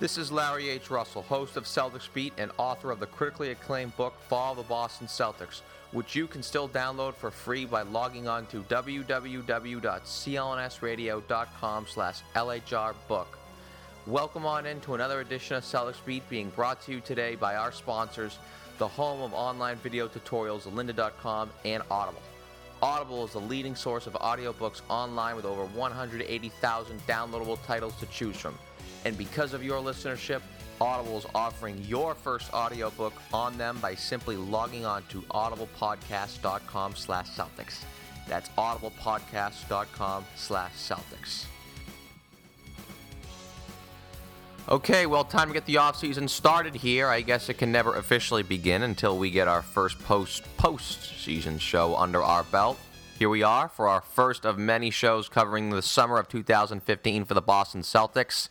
This is Larry H. Russell, host of Celtics Beat and author of the critically acclaimed book Fall of the Boston Celtics, which you can still download for free by logging on to www.clnsradio.com slash lhrbook. Welcome on into another edition of Celtics Beat being brought to you today by our sponsors, the home of online video tutorials, lynda.com and Audible. Audible is the leading source of audiobooks online with over 180,000 downloadable titles to choose from. And because of your listenership, Audible is offering your first audiobook on them by simply logging on to audiblepodcast.com slash Celtics. That's audiblepodcast.com slash Celtics. Okay, well, time to get the offseason started here. I guess it can never officially begin until we get our first post post season show under our belt. Here we are for our first of many shows covering the summer of 2015 for the Boston Celtics.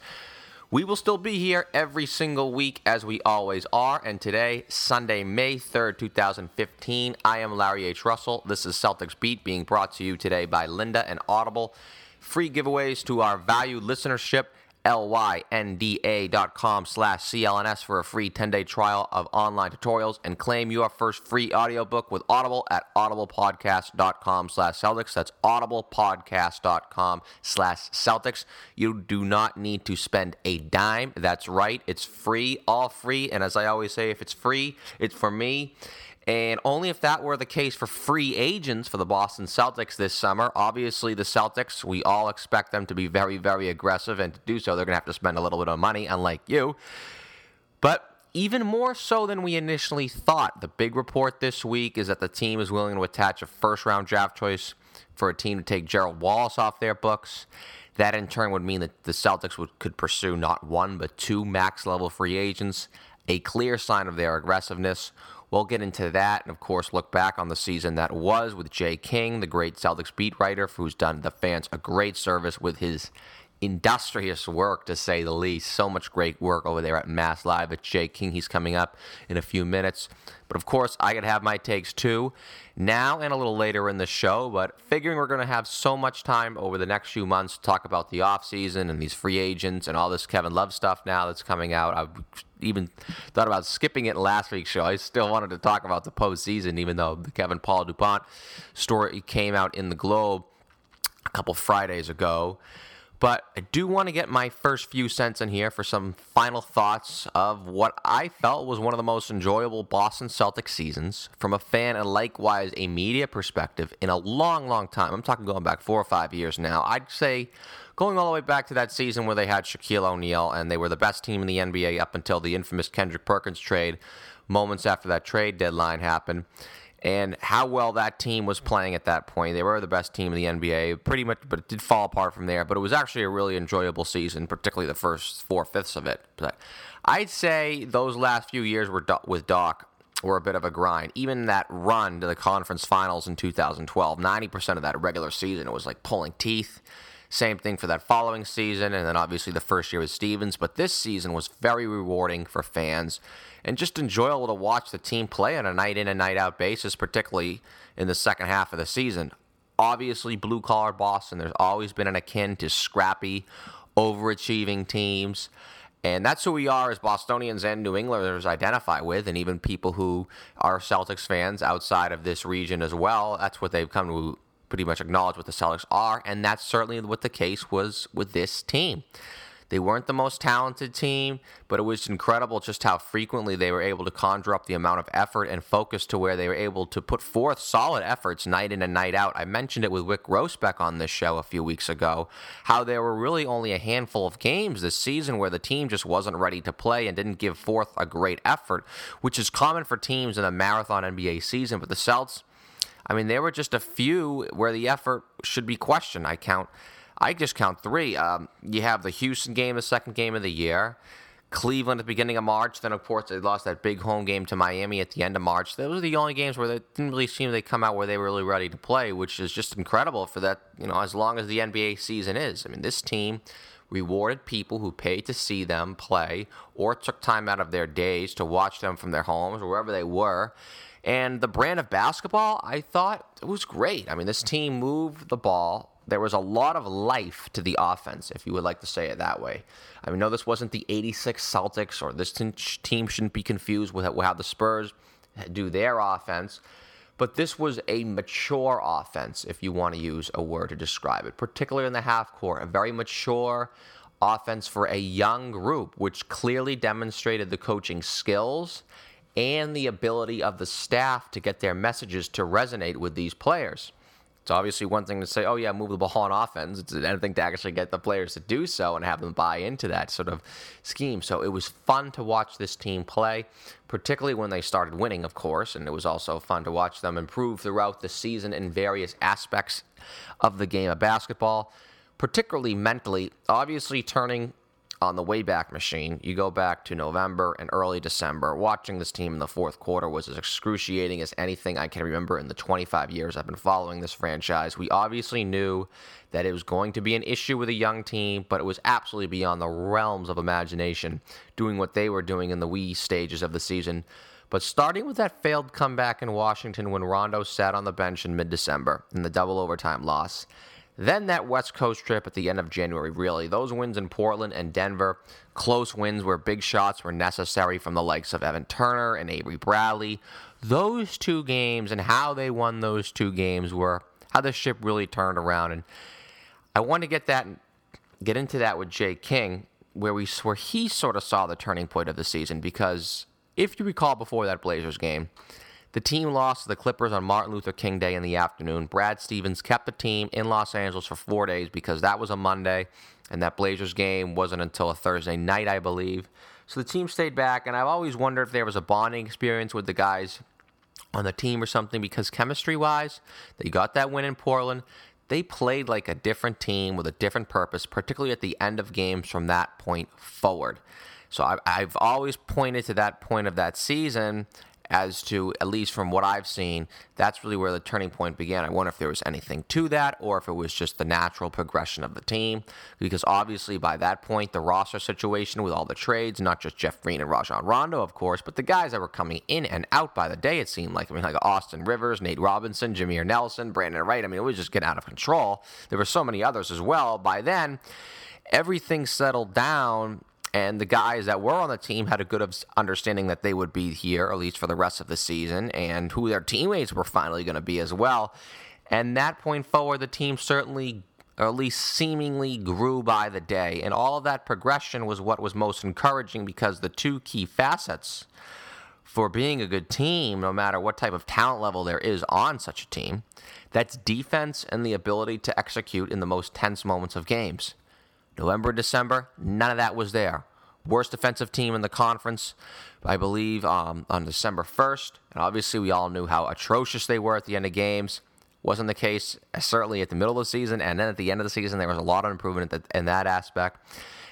We will still be here every single week as we always are. And today, Sunday, May 3rd, 2015, I am Larry H. Russell. This is Celtics Beat being brought to you today by Lynda and Audible. Free giveaways to our valued listenership lynda.com slash clns for a free 10-day trial of online tutorials and claim your first free audiobook with audible at audiblepodcast.com slash celtics. That's audiblepodcast.com slash celtics. You do not need to spend a dime. That's right. It's free all free. And as i always say if it's free it's for me and only if that were the case for free agents for the Boston Celtics this summer. Obviously, the Celtics, we all expect them to be very, very aggressive, and to do so, they're going to have to spend a little bit of money, unlike you. But even more so than we initially thought, the big report this week is that the team is willing to attach a first round draft choice for a team to take Gerald Wallace off their books. That in turn would mean that the Celtics would, could pursue not one, but two max level free agents, a clear sign of their aggressiveness. We'll get into that and, of course, look back on the season that was with Jay King, the great Celtics beat writer, who's done the fans a great service with his industrious work, to say the least. So much great work over there at Mass Live at Jay King. He's coming up in a few minutes. But of course, I could have my takes too now and a little later in the show. But figuring we're going to have so much time over the next few months to talk about the offseason and these free agents and all this Kevin Love stuff now that's coming out. I even thought about skipping it last week's show. I still wanted to talk about the postseason, even though the Kevin Paul DuPont story came out in the Globe a couple Fridays ago. But I do want to get my first few cents in here for some final thoughts of what I felt was one of the most enjoyable Boston Celtics seasons from a fan and likewise a media perspective in a long, long time. I'm talking going back four or five years now. I'd say going all the way back to that season where they had Shaquille O'Neal and they were the best team in the NBA up until the infamous Kendrick Perkins trade, moments after that trade deadline happened and how well that team was playing at that point. They were the best team in the NBA, pretty much, but it did fall apart from there. But it was actually a really enjoyable season, particularly the first four fifths of it. But I'd say those last few years were with Doc were a bit of a grind. Even that run to the conference finals in 2012, 90% of that regular season, it was like pulling teeth. Same thing for that following season, and then obviously the first year with Stevens. But this season was very rewarding for fans and just enjoyable to watch the team play on a night in and night out basis, particularly in the second half of the season. Obviously, blue collar Boston, there's always been an akin to scrappy, overachieving teams. And that's who we are as Bostonians and New Englanders identify with, and even people who are Celtics fans outside of this region as well. That's what they've come to pretty much acknowledge what the Celtics are, and that's certainly what the case was with this team. They weren't the most talented team, but it was incredible just how frequently they were able to conjure up the amount of effort and focus to where they were able to put forth solid efforts night in and night out. I mentioned it with Wyc Grousbeck on this show a few weeks ago, how there were really only a handful of games this season where the team just wasn't ready to play and didn't give forth a great effort, which is common for teams in a marathon NBA season. But the Celts, I mean, there were just a few where the effort should be questioned. I count I just count three. Um, you have the Houston game, the second game of the year. Cleveland at the beginning of March. Then, of course, they lost that big home game to Miami at the end of March. Those are the only games where they didn't really seem they come out where they were really ready to play, which is just incredible for that, you know, as long as the NBA season is. I mean, this team rewarded people who paid to see them play or took time out of their days to watch them from their homes or wherever they were. And the brand of basketball, I thought it was great. I mean, this team moved the ball there was a lot of life to the offense, if you would like to say it that way. I mean, no, this wasn't the 86 Celtics, or this team shouldn't be confused with how the Spurs do their offense. But this was a mature offense, if you want to use a word to describe it, particularly in the half court. A very mature offense for a young group, which clearly demonstrated the coaching skills and the ability of the staff to get their messages to resonate with these players. It's obviously one thing to say, oh, yeah, move the ball on offense. It's another thing to actually get the players to do so and have them buy into that sort of scheme. So it was fun to watch this team play, particularly when they started winning, of course. And it was also fun to watch them improve throughout the season in various aspects of the game of basketball, particularly mentally. Obviously, turning on the Wayback Machine, you go back to November and early December. Watching this team in the fourth quarter was as excruciating as anything I can remember in the 25 years I've been following this franchise. We obviously knew that it was going to be an issue with a young team, but it was absolutely beyond the realms of imagination doing what they were doing in the wee stages of the season. But starting with that failed comeback in Washington when Rondo sat on the bench in mid December in the double overtime loss, then that West Coast trip at the end of January, really. Those wins in Portland and Denver, close wins where big shots were necessary from the likes of Evan Turner and Avery Bradley. Those two games and how they won those two games were how the ship really turned around. And I want to get that, get into that with Jay King, where we where he sort of saw the turning point of the season. Because if you recall before that Blazers game, the team lost to the Clippers on Martin Luther King Day in the afternoon. Brad Stevens kept the team in Los Angeles for four days because that was a Monday, and that Blazers game wasn't until a Thursday night, I believe. So the team stayed back, and I've always wondered if there was a bonding experience with the guys on the team or something because chemistry wise, they got that win in Portland. They played like a different team with a different purpose, particularly at the end of games from that point forward. So I, have always pointed to that point of that season as to, at least from what I've seen, that's really where the turning point began. I wonder if there was anything to that or if it was just the natural progression of the team. Because obviously, by that point, the roster situation with all the trades, not just Jeff Green and Rajon Rondo, of course, but the guys that were coming in and out by the day, it seemed like. I mean, like Austin Rivers, Nate Robinson, Jameer Nelson, Brandon Wright. I mean, it was just getting out of control. There were so many others as well. By then, everything settled down and the guys that were on the team had a good understanding that they would be here, at least for the rest of the season, and who their teammates were finally going to be as well. And that point forward, the team certainly, or at least seemingly, grew by the day. And all of that progression was what was most encouraging because the two key facets for being a good team, no matter what type of talent level there is on such a team, that's defense and the ability to execute in the most tense moments of games. November, December, none of that was there. Worst defensive team in the conference, I believe, um, on December 1st. And obviously, we all knew how atrocious they were at the end of games. Wasn't the case, certainly at the middle of the season. And then at the end of the season, there was a lot of improvement in that aspect.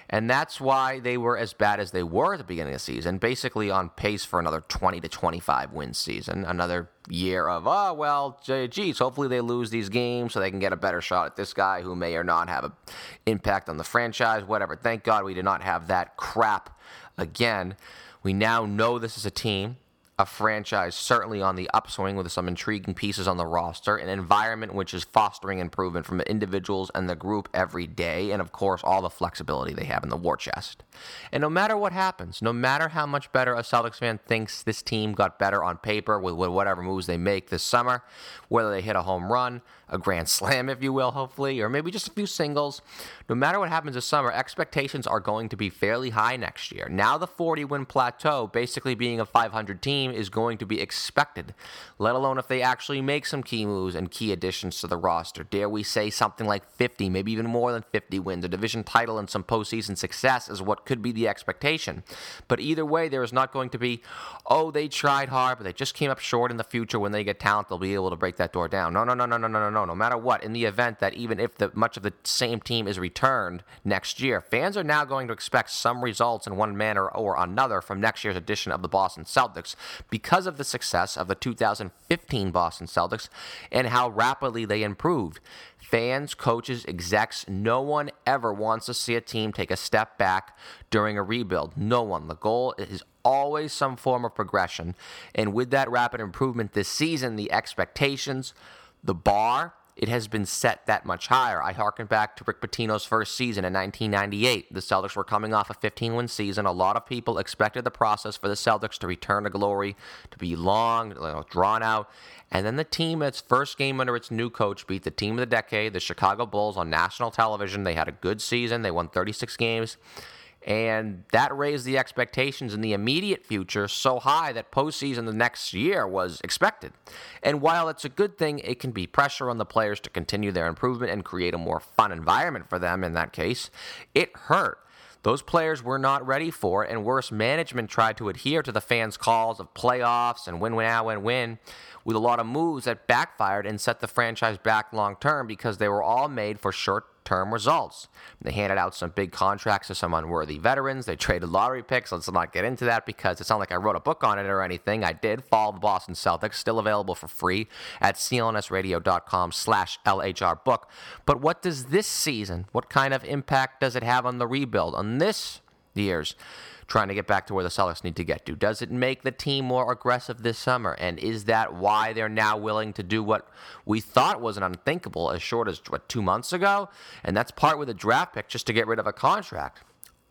And that's why they were as bad as they were at the beginning of the season, basically on pace for another 20 to 25 win season. Another year of, oh, well, geez, hopefully they lose these games so they can get a better shot at this guy who may or not have an impact on the franchise, whatever. Thank God we did not have that crap again. We now know this is a team a franchise certainly on the upswing with some intriguing pieces on the roster, an environment which is fostering improvement from individuals and the group every day, and of course, all the flexibility they have in the war chest. And no matter what happens, no matter how much better a Celtics fan thinks this team got better on paper with whatever moves they make this summer, whether they hit a home run, a grand slam, if you will, hopefully, or maybe just a few singles, no matter what happens this summer, expectations are going to be fairly high next year. Now, the 40 win plateau, basically being a 500 team, is going to be expected, let alone if they actually make some key moves and key additions to the roster. Dare we say something like 50, maybe even more than 50 wins, a division title, and some postseason success is what could be the expectation. But either way, there is not going to be, oh, they tried hard, but they just came up short in the future. When they get talent, they'll be able to break that door down. No, no, no, no, no, no, no, no. No matter what, in the event that even if the much of the same team is returned next year, fans are now going to expect some results in one manner or another from next year's edition of the Boston Celtics because of the success of the 2015 Boston Celtics and how rapidly they improved. Fans, coaches, execs, no one ever wants to see a team take a step back during a rebuild. No one. The goal is always some form of progression. And with that rapid improvement this season, the expectations, the bar, it has been set that much higher. I harken back to Rick Pitino's first season in 1998. The Celtics were coming off a 15 win season. A lot of people expected the process for the Celtics to return to glory to be long, you know, drawn out. And then the team, its first game under its new coach, beat the team of the decade, the Chicago Bulls, on national television. They had a good season, they won 36 games. And that raised the expectations in the immediate future so high that postseason the next year was expected. And while it's a good thing, it can be pressure on the players to continue their improvement and create a more fun environment for them in that case. It hurt. Those players were not ready for it, and worse, management tried to adhere to the fans' calls of playoffs and win, win, out, win, win, with a lot of moves that backfired and set the franchise back long term because they were all made for short term results. They handed out some big contracts to some unworthy veterans. They traded lottery picks. Let's not get into that because it's not like I wrote a book on it or anything. I did follow the Boston Celtics, still available for free at clnsradio.com slash LHR book. But what does this season, what kind of impact does it have on the rebuild, on this year's trying to get back to where the Celtics need to get to? Does it make the team more aggressive this summer? And is that why they're now willing to do what we thought was an unthinkable as short as, what, two months ago? And that's part with a draft pick just to get rid of a contract.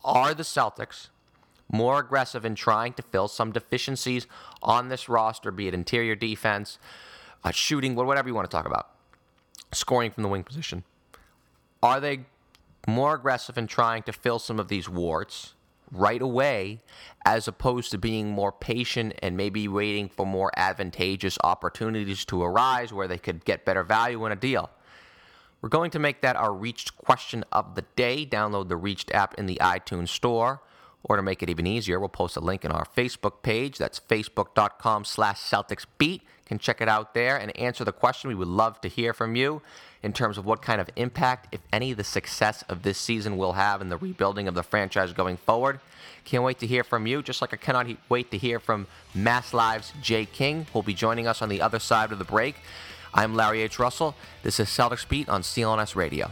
Are the Celtics more aggressive in trying to fill some deficiencies on this roster, be it interior defense, uh, shooting, whatever you want to talk about, scoring from the wing position? Are they more aggressive in trying to fill some of these warts right away as opposed to being more patient and maybe waiting for more advantageous opportunities to arise where they could get better value in a deal. We're going to make that our Reached question of the day. Download the Reached app in the iTunes Store. Or to make it even easier, we'll post a link in our Facebook page. That's facebook.com slash can check it out there and answer the question. We would love to hear from you in terms of what kind of impact, if any, the success of this season will have in the rebuilding of the franchise going forward. Can't wait to hear from you, just like I cannot wait to hear from Mass Live's Jay King, who'll be joining us on the other side of the break. I'm Larry H. Russell. This is Celtics Beat on CLNS Radio.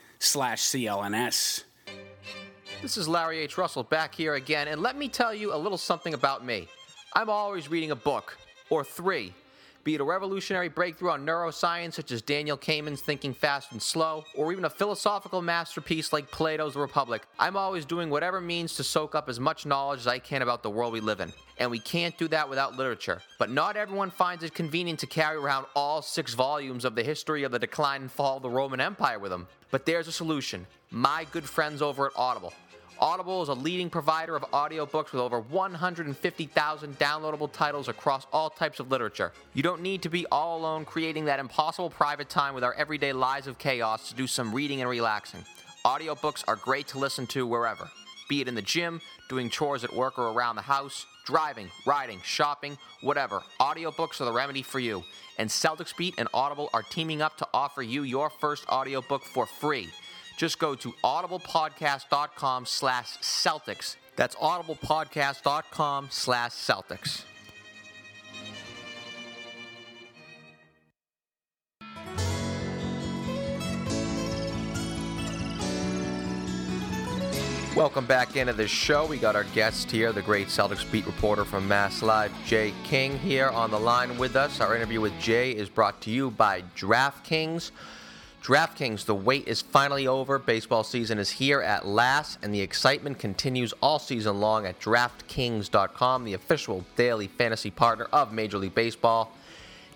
slash CLNS. This is Larry H. Russell back here again, and let me tell you a little something about me. I'm always reading a book, or three, be it a revolutionary breakthrough on neuroscience such as Daniel Kahneman's Thinking Fast and Slow, or even a philosophical masterpiece like Plato's The Republic. I'm always doing whatever means to soak up as much knowledge as I can about the world we live in. And we can't do that without literature. But not everyone finds it convenient to carry around all six volumes of the history of the decline and fall of the Roman Empire with them. But there's a solution. My good friends over at Audible. Audible is a leading provider of audiobooks with over 150,000 downloadable titles across all types of literature. You don't need to be all alone creating that impossible private time with our everyday lives of chaos to do some reading and relaxing. Audiobooks are great to listen to wherever, be it in the gym, doing chores at work or around the house, driving, riding, shopping, whatever. Audiobooks are the remedy for you. And Celtics Beat and Audible are teaming up to offer you your first audiobook for free. Just go to audiblepodcast.com slash Celtics. That's audiblepodcast.com slash Celtics. Welcome back into the show. We got our guest here, the great Celtics beat reporter from Mass Live, Jay King, here on the line with us. Our interview with Jay is brought to you by DraftKings. DraftKings, the wait is finally over. Baseball season is here at last, and the excitement continues all season long at DraftKings.com, the official daily fantasy partner of Major League Baseball.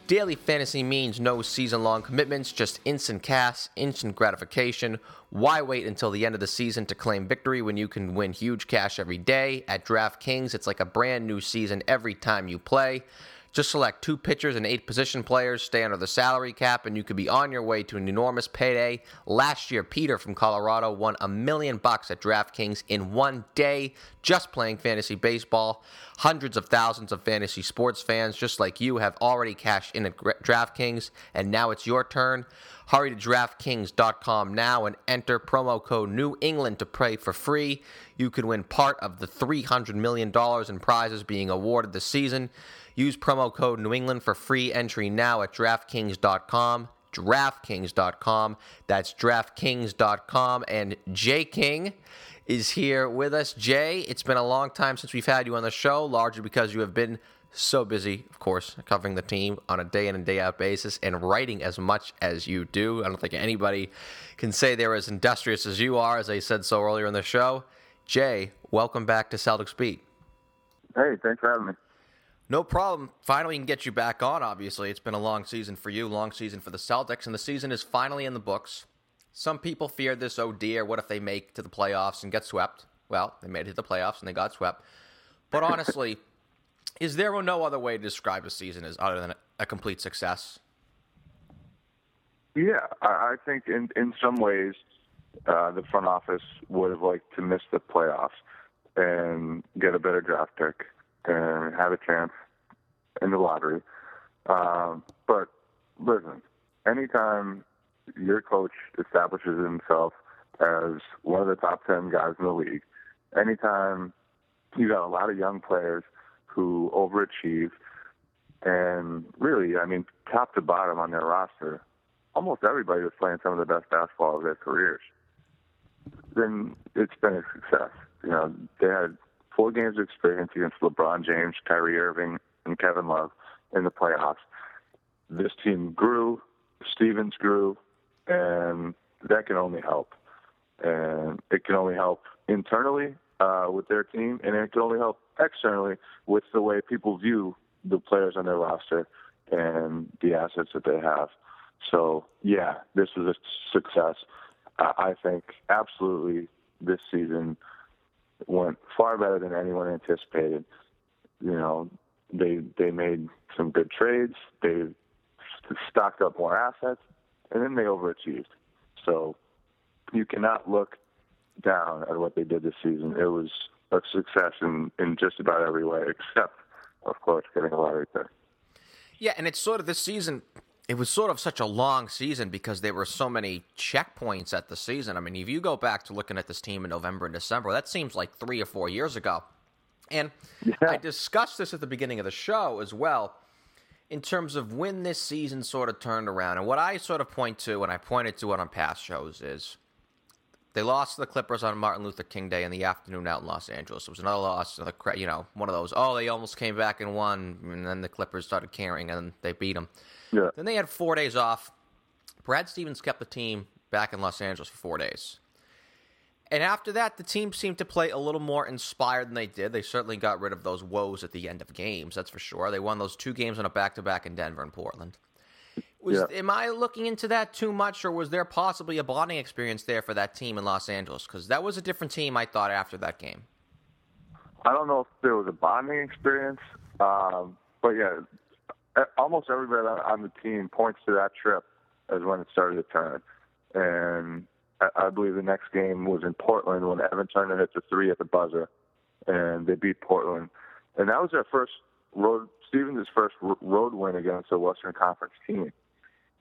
Daily fantasy means no season long commitments, just instant cash, instant gratification. Why wait until the end of the season to claim victory when you can win huge cash every day? At DraftKings, it's like a brand new season every time you play. Just select two pitchers and eight position players, stay under the salary cap, and you could be on your way to an enormous payday. Last year, Peter from Colorado won a million bucks at DraftKings in one day just playing fantasy baseball. Hundreds of thousands of fantasy sports fans, just like you, have already cashed in at DraftKings, and now it's your turn. Hurry to DraftKings.com now and enter promo code New England to play for free. You can win part of the $300 million in prizes being awarded this season. Use promo code New England for free entry now at DraftKings.com. DraftKings.com. That's DraftKings.com. And Jay King is here with us. Jay, it's been a long time since we've had you on the show, largely because you have been so busy, of course, covering the team on a day in and day out basis and writing as much as you do. I don't think anybody can say they're as industrious as you are, as I said so earlier in the show. Jay, welcome back to Celtics Beat. Hey, thanks for having me. No problem. Finally, can get you back on. Obviously, it's been a long season for you, long season for the Celtics, and the season is finally in the books. Some people feared this. Oh dear, what if they make to the playoffs and get swept? Well, they made it to the playoffs and they got swept. But honestly, is there no other way to describe a season as other than a complete success? Yeah, I think in in some ways, uh, the front office would have liked to miss the playoffs and get a better draft pick and have a chance in the lottery. Um, but listen, anytime your coach establishes himself as one of the top 10 guys in the league, anytime you got a lot of young players who overachieve, and really, I mean, top to bottom on their roster, almost everybody was playing some of the best basketball of their careers, then it's been a success. You know, they had four games of experience against LeBron James, Kyrie Irving, and Kevin Love in the playoffs. This team grew, Stevens grew, and that can only help. And it can only help internally uh, with their team, and it can only help externally with the way people view the players on their roster and the assets that they have. So, yeah, this was a success. I think absolutely this season went far better than anyone anticipated. You know, they they made some good trades. They stocked up more assets, and then they overachieved. So you cannot look down at what they did this season. It was a success in, in just about every way, except, of course, getting a lottery pick. Yeah, and it's sort of this season. It was sort of such a long season because there were so many checkpoints at the season. I mean, if you go back to looking at this team in November and December, that seems like three or four years ago. And yeah. I discussed this at the beginning of the show as well in terms of when this season sort of turned around. And what I sort of point to, and I pointed to it on past shows, is they lost to the Clippers on Martin Luther King Day in the afternoon out in Los Angeles. It was another loss, another you know, one of those. Oh, they almost came back and won, and then the Clippers started caring, and they beat them. Yeah. Then they had four days off. Brad Stevens kept the team back in Los Angeles for four days. And after that, the team seemed to play a little more inspired than they did. They certainly got rid of those woes at the end of games, that's for sure. They won those two games on a back to back in Denver and Portland. Was, yeah. Am I looking into that too much, or was there possibly a bonding experience there for that team in Los Angeles? Because that was a different team, I thought, after that game. I don't know if there was a bonding experience, um, but yeah, almost everybody on the team points to that trip as when it started to turn. And I, I believe the next game was in Portland when Evan Turner hit the three at the buzzer, and they beat Portland, and that was their first road. Stevens' first road win against a Western Conference team,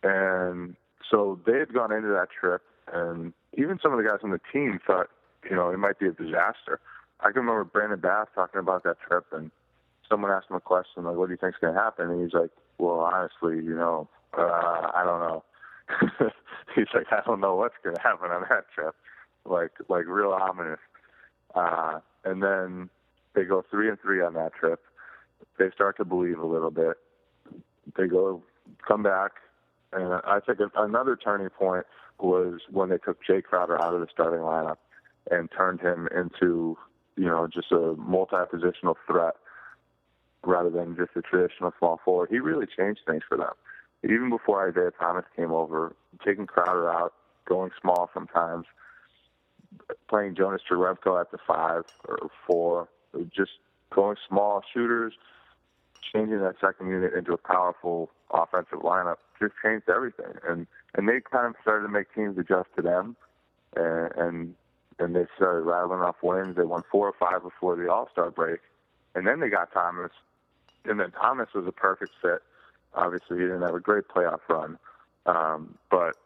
and so they had gone into that trip, and even some of the guys on the team thought, you know, it might be a disaster. I can remember Brandon Bass talking about that trip, and someone asked him a question like, "What do you think's going to happen?" And he's like, "Well, honestly, you know, uh, I don't know." he's like, "I don't know what's going to happen on that trip." Like, like real ominous. Uh, and then they go three and three on that trip. They start to believe a little bit. They go, come back, and I think another turning point was when they took Jae Crowder out of the starting lineup and turned him into, you know, just a multi-positional threat rather than just a traditional small forward. He really changed things for them. Even before Isaiah Thomas came over, taking Crowder out, going small sometimes, playing Jonas Jerebko at the five or four, just going small shooters, changing that second unit into a powerful offensive lineup just changed everything. And and they kind of started to make teams adjust to them, and and, and they started rattling off wins. They won four or five before the All Star break, and then they got Thomas, and then Thomas was a perfect fit. Obviously, he didn't have a great playoff run, um, but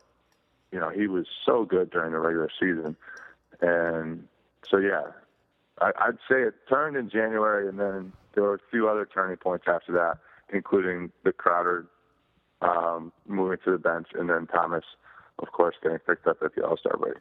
you know he was so good during the regular season, and so yeah, I, I'd say it turned in January, and then there were a few other turning points after that, including the Crowder um, moving to the bench, and then Thomas, of course, getting picked up at the All Star break.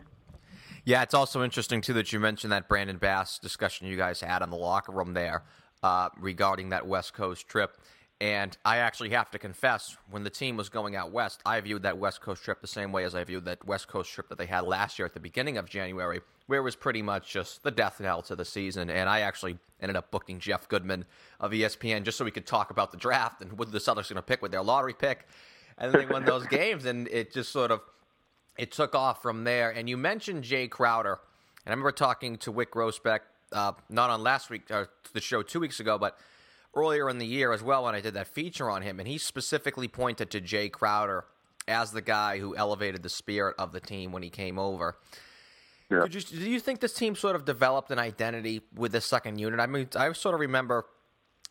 Yeah, it's also interesting too that you mentioned that Brandon Bass discussion you guys had in the locker room there uh, regarding that West Coast trip. And I actually have to confess, when the team was going out west, I viewed that West Coast trip the same way as I viewed that West Coast trip that they had last year at the beginning of January, where it was pretty much just the death knell to the season. And I actually ended up booking Jeff Goodman of ESPN just so we could talk about the draft and what the Celtics going to pick with their lottery pick. And then they won those games, and it just sort of it took off from there. And you mentioned Jae Crowder, and I remember talking to Wyc Grousbeck, uh, not on last week or the show two weeks ago, but earlier in the year as well when I did that feature on him, and he specifically pointed to Jae Crowder as the guy who elevated the spirit of the team when he came over. Yeah. You, do you think this team sort of developed an identity with the second unit? I mean, I sort of remember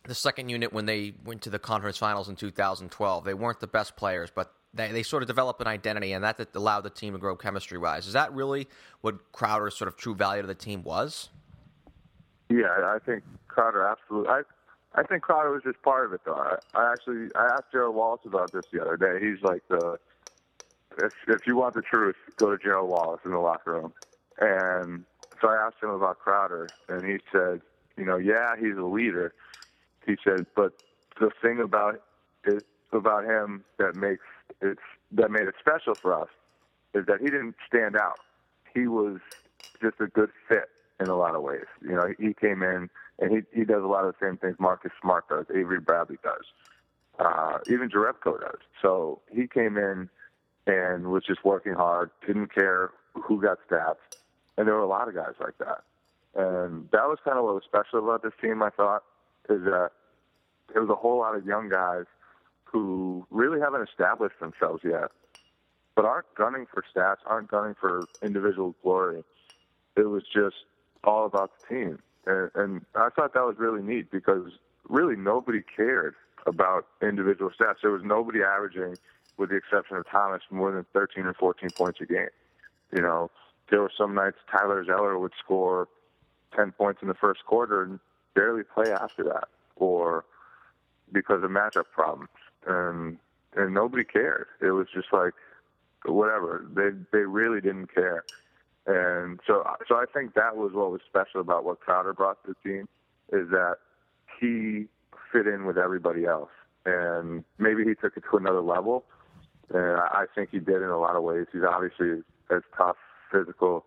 the second unit when they went to the conference finals in 2012. They weren't the best players, but they, they sort of developed an identity, and that, that allowed the team to grow chemistry wise. Is that really what Crowder's sort of true value to the team was? Yeah, I think Crowder absolutely. I I think Crowder was just part of it, though. I, I actually I asked Gerald Wallace about this the other day. He's like the if if you want the truth, go to Gerald Wallace in the locker room. And so I asked him about Crowder, and he said, you know, yeah, he's a leader. He said, but the thing about it about him that makes it that made it special for us is that he didn't stand out. He was just a good fit in a lot of ways. You know, he came in and he he does a lot of the same things Marcus Smart does, Avery Bradley does, uh, even Jerebko does. So he came in and was just working hard, didn't care who got stats, and there were a lot of guys like that. And that was kind of what was special about this team. I thought is that there was a whole lot of young guys who really haven't established themselves yet, but aren't gunning for stats, aren't gunning for individual glory. It was just all about the team and, and I thought that was really neat because really nobody cared about individual stats. There was nobody averaging, with the exception of Thomas, more than 13 or 14 points a game. You know, there were some nights Tyler Zeller would score 10 points in the first quarter and barely play after that, or because of matchup problems, and and nobody cared. It was just like whatever. They they really didn't care. And so, so I think that was what was special about what Crowder brought to the team is that he fit in with everybody else, and maybe he took it to another level. And I think he did in a lot of ways. He's obviously as tough, physical,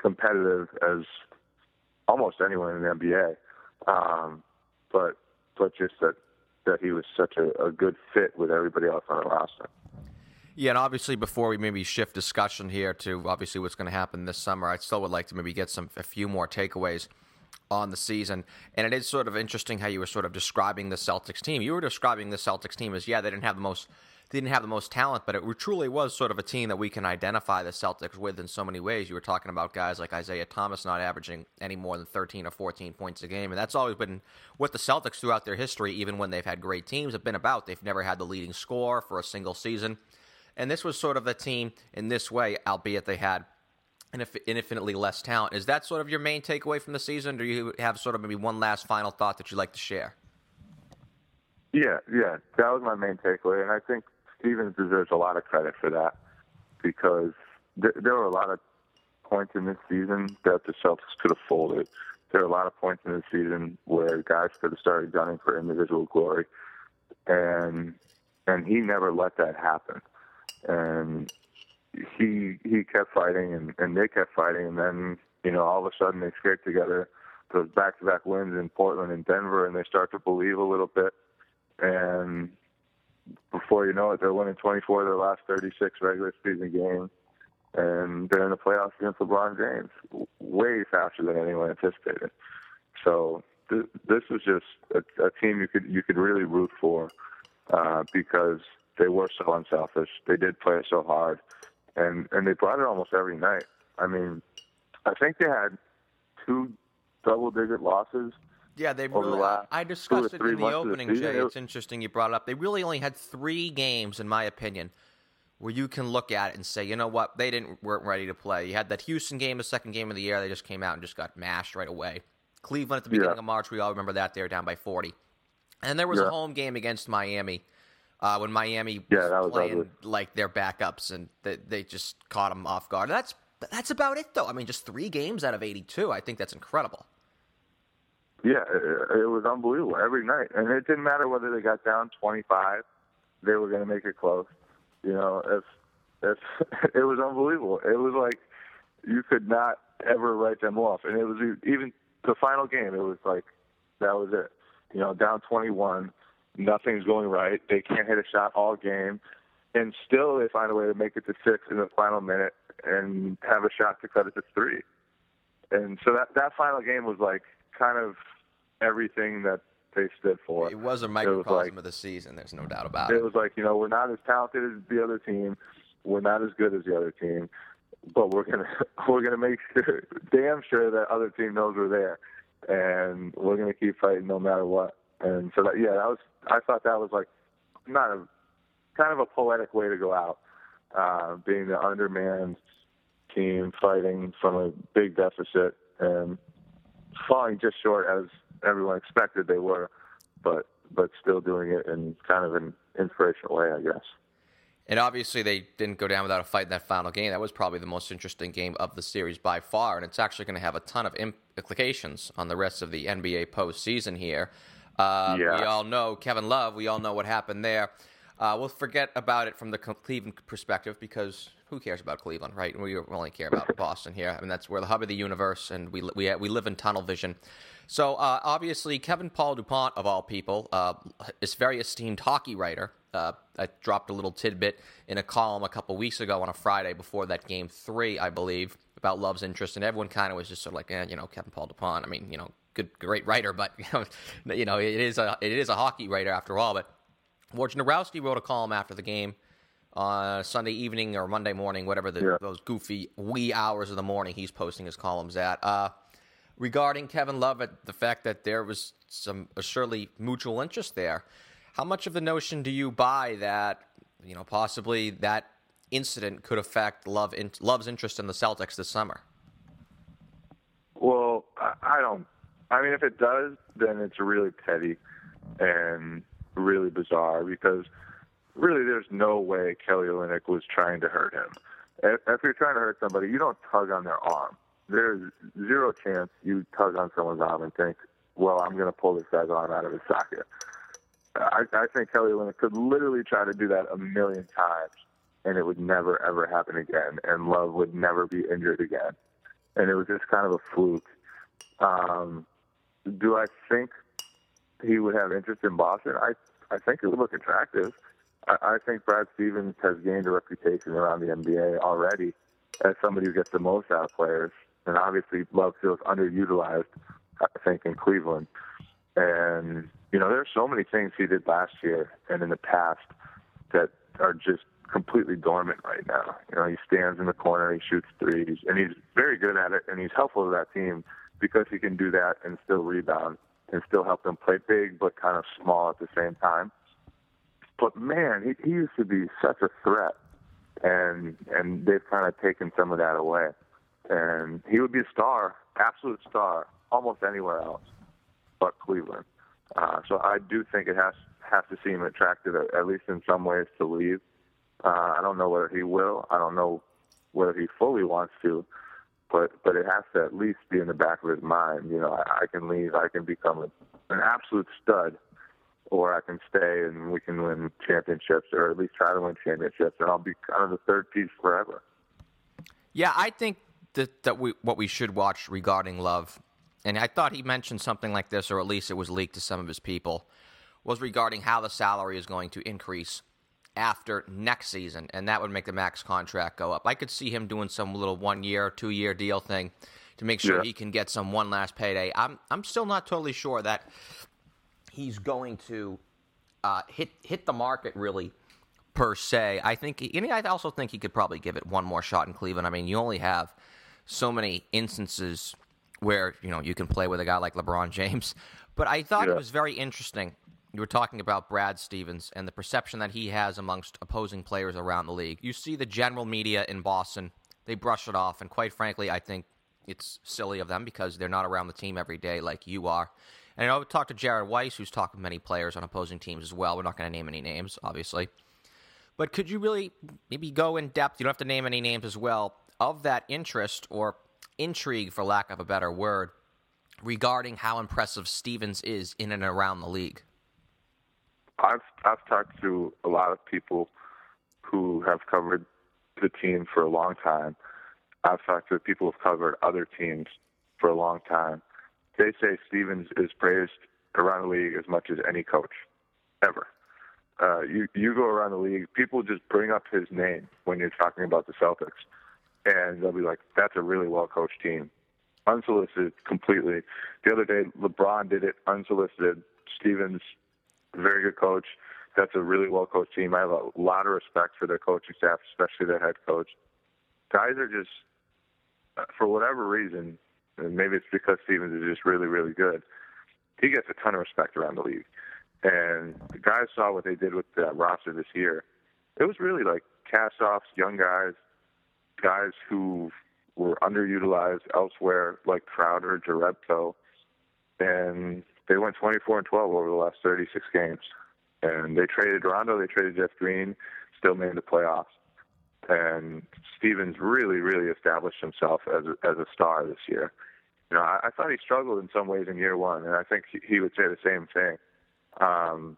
competitive as almost anyone in the NBA. Um, but but just that that he was such a, a good fit with everybody else on the roster. Yeah, and obviously, before we maybe shift discussion here to obviously what's going to happen this summer, I still would like to maybe get some a few more takeaways on the season. And it is sort of interesting how you were sort of describing the Celtics team. You were describing the Celtics team as yeah, they didn't have the most didn't have the most talent, but it truly was sort of a team that we can identify the Celtics with in so many ways. You were talking about guys like Isaiah Thomas not averaging any more than 13 or 14 points a game, and that's always been what the Celtics throughout their history, even when they've had great teams, have been about. They've never had the leading score for a single season. And this was sort of the team in this way, albeit they had infinitely less talent. Is that sort of your main takeaway from the season? Do you have sort of maybe one last final thought that you'd like to share? Yeah, yeah, that was my main takeaway, and I think Stevens deserves a lot of credit for that because th- there were a lot of points in this season that the Celtics could have folded. There are a lot of points in this season where guys could have started gunning for individual glory, and and he never let that happen. And he he kept fighting, and, and they kept fighting, and then you know all of a sudden they scraped together those back-to-back wins in Portland and Denver, and they start to believe a little bit, and before you know it, they're winning 24 of their last 36 regular season games, and they're in the playoffs against LeBron James, way faster than anyone anticipated. So th- this was just a, a team you could you could really root for uh, because they were so unselfish. They did play so hard, and and they brought it almost every night. I mean, I think they had two double-digit losses yeah, they really. The I discussed it in the opening, the Jay. It's interesting you brought it up. They really only had three games, in my opinion, where you can look at it and say, you know what, they didn't weren't ready to play. You had that Houston game, the second game of the year. They just came out and just got mashed right away. Cleveland at the beginning yeah. of March, we all remember that they were down by forty. And there was yeah. a home game against Miami. Uh, when Miami yeah, was, was playing ugly. like their backups, and they, they just caught them off guard. That's that's about it, though. I mean, just three games out of eighty-two. I think that's incredible. Yeah, it, was unbelievable every night, and it didn't matter whether they got down 25, they were going to make it close. You know, if if it was unbelievable, it was like you could not ever write them off, and it was even the final game. It was like that was it. You know, down 21, nothing's going right. They can't hit a shot all game, and still they find a way to make it to six in the final minute and have a shot to cut it to three. And so that that final game was like kind of everything that they stood for. It was a microcosm was like, of the season. There's no doubt about it. It was like you know we're not as talented as the other team, we're not as good as the other team, but we're gonna we're gonna make sure, damn sure that other team knows we're there, and we're gonna keep fighting no matter what. And so that yeah, that was I thought that was like not a kind of a poetic way to go out, uh, being the undermanned team fighting from a big deficit and falling just short as everyone expected they were, but but still doing it in kind of an inspirational way, I guess. And obviously, they didn't go down without a fight in that final game. That was probably the most interesting game of the series by far, and it's actually going to have a ton of implications on the rest of the NBA postseason here. Uh, yeah. We all know Kevin Love. We all know what happened there. Uh, we'll forget about it from the Cleveland perspective because who cares about Cleveland, right? We only care about Boston here. I mean, that's we're the hub of the universe, and we we we live in tunnel vision. So uh, obviously, Kevin Paul Dupont, of all people, uh, is very esteemed hockey writer. Uh, I dropped a little tidbit in a column a couple weeks ago on a Friday before that game three, I believe, about Love's interest, and everyone kind of was just sort of like, eh, you know, Kevin Paul Dupont. I mean, you know, good, great writer, but you know, you know, it is a it is a hockey writer after all. But Wojnarowski wrote a column after the game on Sunday evening or Monday morning, whatever the, yeah. those goofy wee hours of the morning he's posting his columns at. Uh, regarding Kevin Love, at the fact that there was some surely mutual interest there. How much of the notion do you buy that you know possibly that incident could affect Love in, Love's interest in the Celtics this summer? Well, I don't. I mean, if it does, then it's really petty and really bizarre because really there's no way Kelly Olynyk was trying to hurt him. If you're trying to hurt somebody, you don't tug on their arm. There's zero chance you tug on someone's arm and think, well, I'm going to pull this guy's arm out of his socket. I, I think Kelly Olynyk could literally try to do that a million times, and it would never, ever happen again, and Love would never be injured again. And it was just kind of a fluke. Um, do I think he would have interest in Boston? I I think it would look attractive. I, think Brad Stevens has gained a reputation around the NBA already as somebody who gets the most out of players, and obviously Love feels underutilized. I think in Cleveland, and you know there's so many things he did last year and in the past that are just completely dormant right now. You know, he stands in the corner, he shoots threes, and he's very good at it, and he's helpful to that team because he can do that and still rebound and still help them play big but kind of small at the same time. But man, he, he used to be such a threat, and and they've kind of taken some of that away. And he would be a star, absolute star, almost anywhere else but Cleveland. Uh, so I do think it has has to seem attractive, at least in some ways, to leave. Uh, I don't know whether he will. I don't know whether he fully wants to, but but it has to at least be in the back of his mind. You know, I, I can leave. I can become a, an absolute stud, or I can stay and we can win championships, or at least try to win championships, and I'll be kind of the third piece forever. Yeah, I think that that we what we should watch regarding Love, and I thought he mentioned something like this, or at least it was leaked to some of his people, was regarding how the salary is going to increase after next season, and that would make the max contract go up. I could see him doing some little one year, two year deal thing to make sure yeah. he can get some one last payday. I'm I'm still not totally sure that he's going to uh, hit hit the market really per se. I think, and I also think he could probably give it one more shot in Cleveland. I mean, you only have so many instances where you know you can play with a guy like LeBron James. But I thought yeah. it was very interesting you were talking about Brad Stevens and the perception that he has amongst opposing players around the league. You see the general media in Boston, they brush it off, and quite frankly, I think it's silly of them because they're not around the team every day like you are. And I talked to Jared Weiss, who's talked with many players on opposing teams as well. We're not going to name any names, obviously. But could you really maybe go in depth? You don't have to name any names as well of that interest or intrigue, for lack of a better word, regarding how impressive Stevens is in and around the league. I've I've talked to a lot of people who have covered the team for a long time. I've talked to people who've covered other teams for a long time. They say Stevens is praised around the league as much as any coach ever. Uh, you you go around the league, people just bring up his name when you're talking about the Celtics, and they'll be like, "That's a really well coached team." Unsolicited, completely. The other day, LeBron did it unsolicited. Stevens very good coach. That's a really well coached team. I have a lot of respect for their coaching staff, especially their head coach. Guys are just, uh, for whatever reason, and maybe it's because Stevens is just really, really good. He gets a ton of respect around the league. And the guys saw what they did with that roster this year. It was really like cast offs, young guys, guys who were underutilized elsewhere, like Crowder, Jerebko, and they went 24 and 12 over the last 36 games. And they traded Rondo, they traded Jeff Green, still made the playoffs. And Stevens really, really established himself as a, as a star this year. You know, I, I thought he struggled in some ways in year one, and I think he, would say the same thing. Um,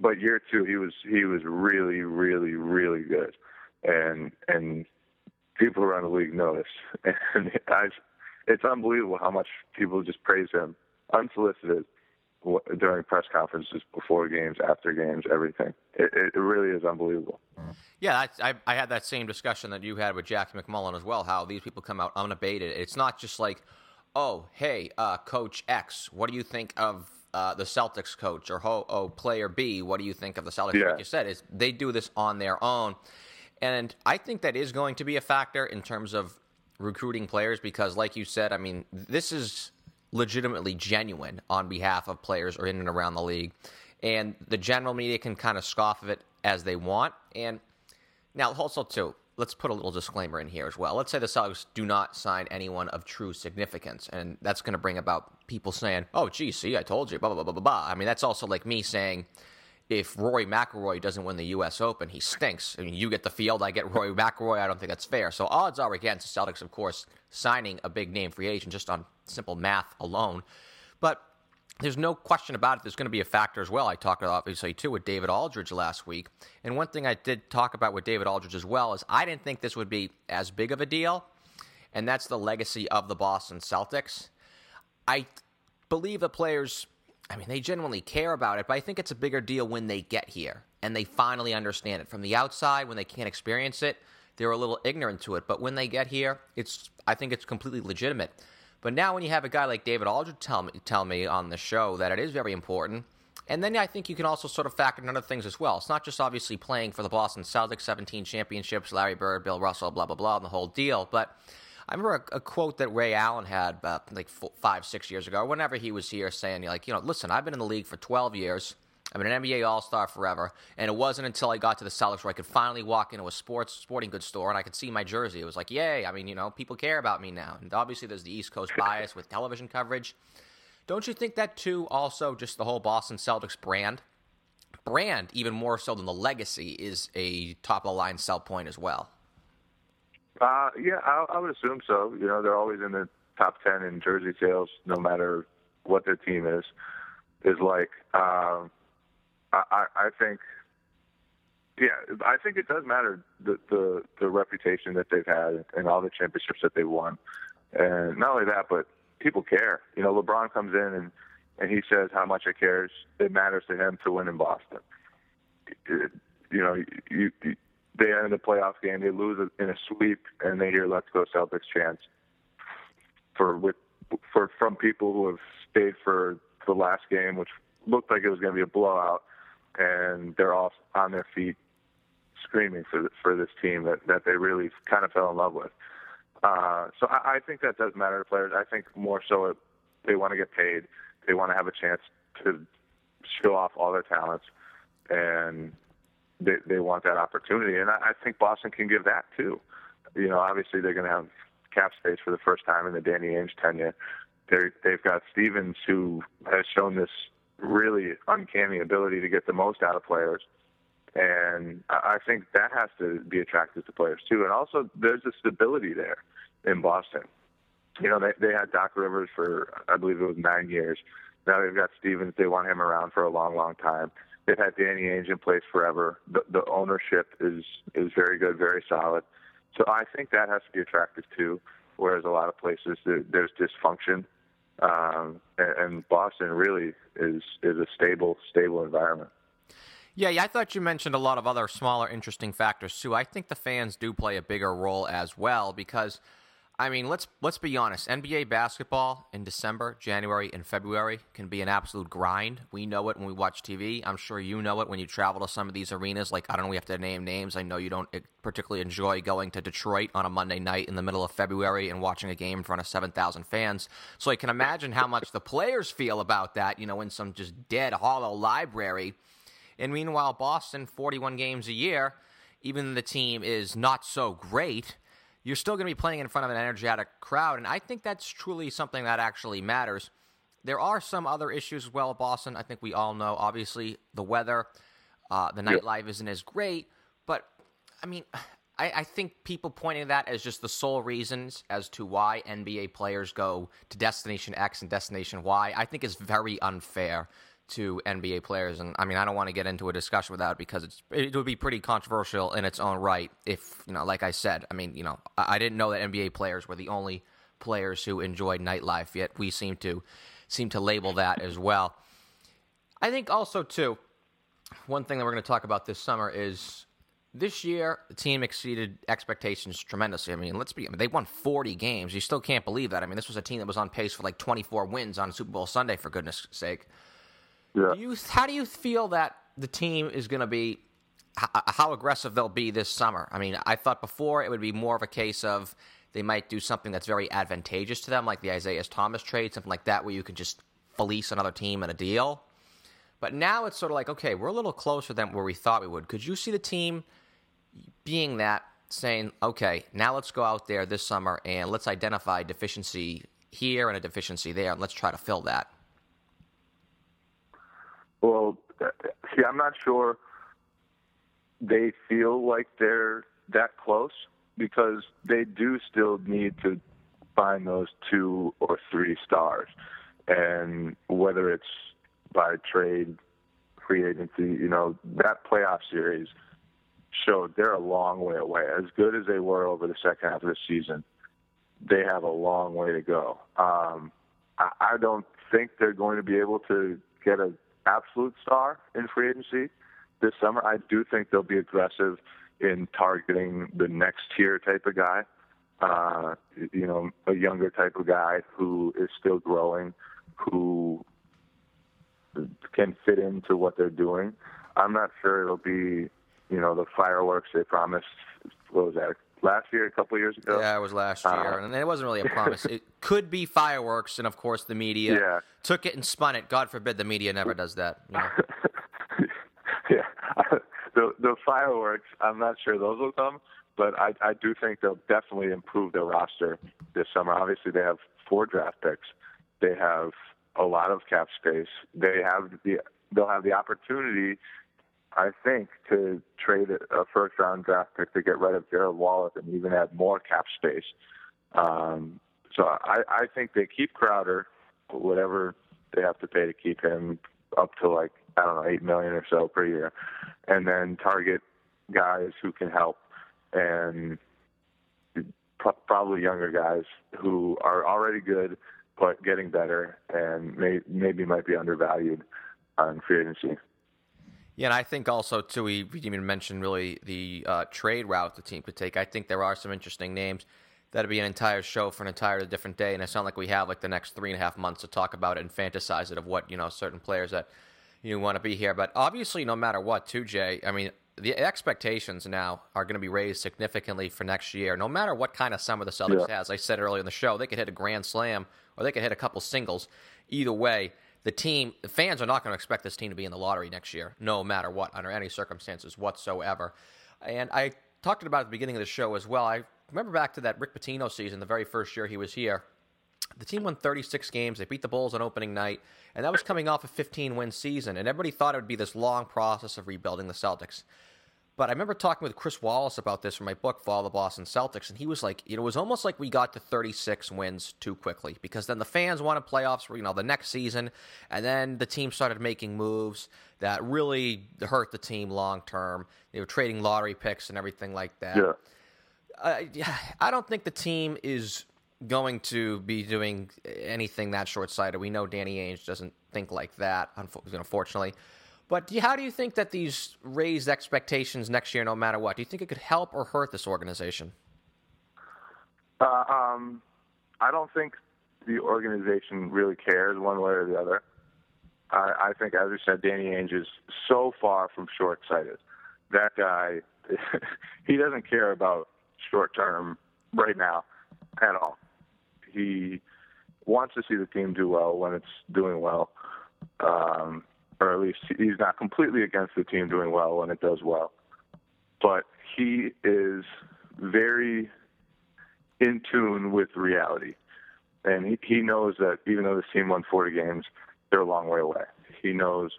but year two, he was he was really, really, really good, and and people around the league noticed. And I, it's unbelievable how much people just praise him unsolicited during press conferences, before games, after games, everything. It, it really is unbelievable. Yeah, I, I had that same discussion that you had with Jackie MacMullan as well. How these people come out unabated. It's not just like, oh, hey, uh, Coach X, what do you think of uh, the Celtics coach, or oh, oh, player B, what do you think of the Celtics? Yeah. Like you said, is they do this on their own, and I think that is going to be a factor in terms of recruiting players because, like you said, I mean, this is legitimately genuine on behalf of players or in and around the league. And the general media can kind of scoff of it as they want. And now, also, too, let's put a little disclaimer in here as well. Let's say the Celtics do not sign anyone of true significance, and that's going to bring about people saying, "Oh, gee, see, I told you." Blah blah blah blah blah. I mean, that's also like me saying, if Rory McIlroy doesn't win the U.S. Open, he stinks. I mean, you get the field, I get Rory McIlroy. I don't think that's fair. So odds are against the Celtics, of course, signing a big name free agent just on simple math alone. But there's no question about it. There's going to be a factor as well. I talked obviously too with David Aldridge last week, and one thing I did talk about with David Aldridge as well is I didn't think this would be as big of a deal, and that's the legacy of the Boston Celtics. I believe the players I mean, they genuinely care about it, but I think it's a bigger deal when they get here and they finally understand it. From the outside, when they can't experience it, they're a little ignorant to it. But when they get here, it's I think it's completely legitimate. But now, when you have a guy like David Aldridge tell me tell me on the show that it is very important, And then I think you can also sort of factor in other things as well. It's not just obviously playing for the Boston Celtics, 17 championships, Larry Bird, Bill Russell, blah, blah, blah, and the whole deal. But I remember a, a quote that Ray Allen had about like four, five, six years ago, whenever he was here, saying, like, you know, listen, I've been in the league for 12 years. I've been an NBA All Star forever, and it wasn't until I got to the Celtics where I could finally walk into a sports sporting goods store and I could see my jersey. It was like, yay! I mean, you know, people care about me now, and obviously there's the East Coast bias with television coverage. Don't you think that too? Also, just the whole Boston Celtics brand, brand even more so than the legacy, is a top of the line sell point as well. Uh, yeah, I, I would assume so. You know, they're always in the top ten in jersey sales, no matter what their team is. Is like, um, I, I think, yeah, I think it does matter the, the the reputation that they've had and all the championships that they've won, and not only that, but people care. You know, LeBron comes in and and he says how much it cares. It matters to him to win in Boston. It, you know, you, you they end the playoff game, they lose in a sweep, and they hear "Let's go Celtics" chants for with for from people who have stayed for the last game, which looked like it was going to be a blowout, and they're all on their feet screaming for for this team that that they really kind of fell in love with. Uh, so I, I think that does matter to players. I think more so it, they want to get paid. They want to have a chance to show off all their talents, and they, they want that opportunity. And I, I think Boston can give that too. You know, obviously they're going to have cap space for the first time in the Danny Ainge tenure. They're, they've got Stevens, who has shown this really uncanny ability to get the most out of players. And I think that has to be attractive to players too. And also, there's a stability there in Boston. You know, they they had Doc Rivers for I believe it was nine years. Now they've got Stevens. They want him around for a long, long time. They've had Danny Ainge in place forever. The, the ownership is is very good, very solid. So I think that has to be attractive too. Whereas a lot of places there, there's dysfunction, um, and, and Boston really is is a stable, stable environment. Yeah, yeah, I thought you mentioned a lot of other smaller, interesting factors too. I think the fans do play a bigger role as well because I mean, let's let's be honest. NBA basketball in December, January, and February can be an absolute grind. We know it when we watch TV. I'm sure you know it when you travel to some of these arenas. Like I don't know, we have to name names. I know you don't eh, particularly enjoy going to Detroit on a Monday night in the middle of February and watching a game in front of 7,000 fans. So I can imagine how much the players feel about that. You know, in some just dead hollow library. And meanwhile, Boston, 41 games a year, even the team is not so great you're still going to be playing in front of an energetic crowd. And I think that's truly something that actually matters. There are some other issues as well Boston. I think we all know, obviously, the weather, uh, the nightlife isn't as great. But, I mean, I, I, think people pointing that as just the sole reasons as to why NBA players go to Destination X and Destination Y, I think is very unfair to NBA players. And I mean, I don't want to get into a discussion with that because it's it would be pretty controversial in its own right. If you know, like I said, I mean, you know, I, I didn't know that NBA players were the only players who enjoyed nightlife. Yet we seem to seem to label that as well. I think also too, one thing that we're going to talk about this summer is this year the team exceeded expectations tremendously. I mean, let's be I mean, they won 40 games. You still can't believe that. I mean, this was a team that was on pace for like 24 wins on Super Bowl Sunday for goodness sake. Yeah. Do you, how do you feel that the team is going to be, uh, how aggressive they'll be this summer? I mean, I thought before it would be more of a case of they might do something that's very advantageous to them, like the Isaiah Thomas trade, something like that, where you can just fleece another team in a deal. But now it's sort of like, okay, we're a little closer than where we thought we would. Could you see the team being that, saying, okay, now let's go out there this summer and let's identify deficiency here and a deficiency there, and let's try to fill that? Well, see, I'm not sure they feel like they're that close because they do still need to find those two or three stars. And whether it's by trade, free agency, you know, that playoff series showed they're a long way away. As good as they were over the second half of the season, they have a long way to go. Um, I, I don't think they're going to be able to get a absolute star in free agency this summer. I do think they'll be aggressive in targeting the next tier type of guy. Uh, you know, a younger type of guy who is still growing, who can fit into what they're doing. I'm not sure it'll be, you know, the fireworks they promised. What was that? Last year, a couple of years ago. Yeah, it was last year, uh, and it wasn't really a promise. it could be fireworks, and of course, the media yeah. took it and spun it. God forbid the media never does that. You know? yeah, the the fireworks. I'm not sure those will come, but I I do think they'll definitely improve their roster this summer. Obviously, they have four draft picks. They have a lot of cap space. They have the they'll have the opportunity, I think, to trade a first round draft pick to get rid of Gerald Wallace and even add more cap space. Um, so I, I think they keep Crowder, whatever they have to pay to keep him, up to like I don't know eight million or so per year, and then target guys who can help and probably younger guys who are already good but getting better and may, maybe might be undervalued on free agency. Yeah, and I think also too we, we didn't even mention really the uh, trade route the team could take. I think there are some interesting names. That'd be an entire show for an entire different day, and it's not like we have like the next three and a half months to talk about it and fantasize it of what you know certain players that you want to be here. But obviously, no matter what, too, Jay. I mean, the expectations now are going to be raised significantly for next year, no matter what kind of summer the Celtics yeah. has. I said earlier in the show, they could hit a grand slam or they could hit a couple singles. Either way, the team, the fans are not going to expect this team to be in the lottery next year, no matter what, under any circumstances whatsoever. And I talked about at the beginning of the show as well. I remember back to that Rick Pitino season, the very first year he was here. The team won 36 games. They beat the Bulls on opening night, and that was coming off a 15 win season. And everybody thought it would be this long process of rebuilding the Celtics. But I remember talking with Chris Wallace about this from my book, Follow the Boston Celtics, and he was like, it was almost like we got to 36 wins too quickly because then the fans wanted playoffs for, you know, the next season, and then the team started making moves that really hurt the team long term. They were trading lottery picks and everything like that. Yeah. Uh, I don't think the team is going to be doing anything that short sighted. We know Danny Ainge doesn't think like that, unfortunately. But do you, how do you think that these raised expectations next year, no matter what, do you think it could help or hurt this organization? Uh, um, I don't think the organization really cares one way or the other. I, I think, as we said, Danny Ainge is so far from short-sighted. That guy, he doesn't care about short-term right now at all he wants to see the team do well when it's doing well, um, or at least he's not completely against the team doing well when it does well. But he is very in tune with reality. And he, he knows that even though the team won 40 games, they're a long way away. He knows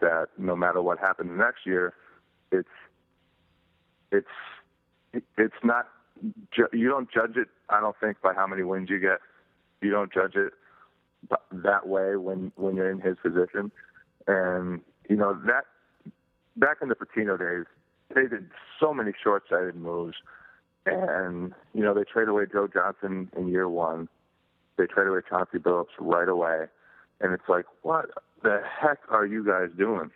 that no matter what happens next year, it's it's it's not you don't judge it. I don't think by how many wins you get. You don't judge it that way when when you're in his position. And you know that back in the Pitino days, they did so many short-sighted moves. And you know they traded away Joe Johnson in year one. They traded away Chauncey Billups right away. And it's like, what the heck are you guys doing?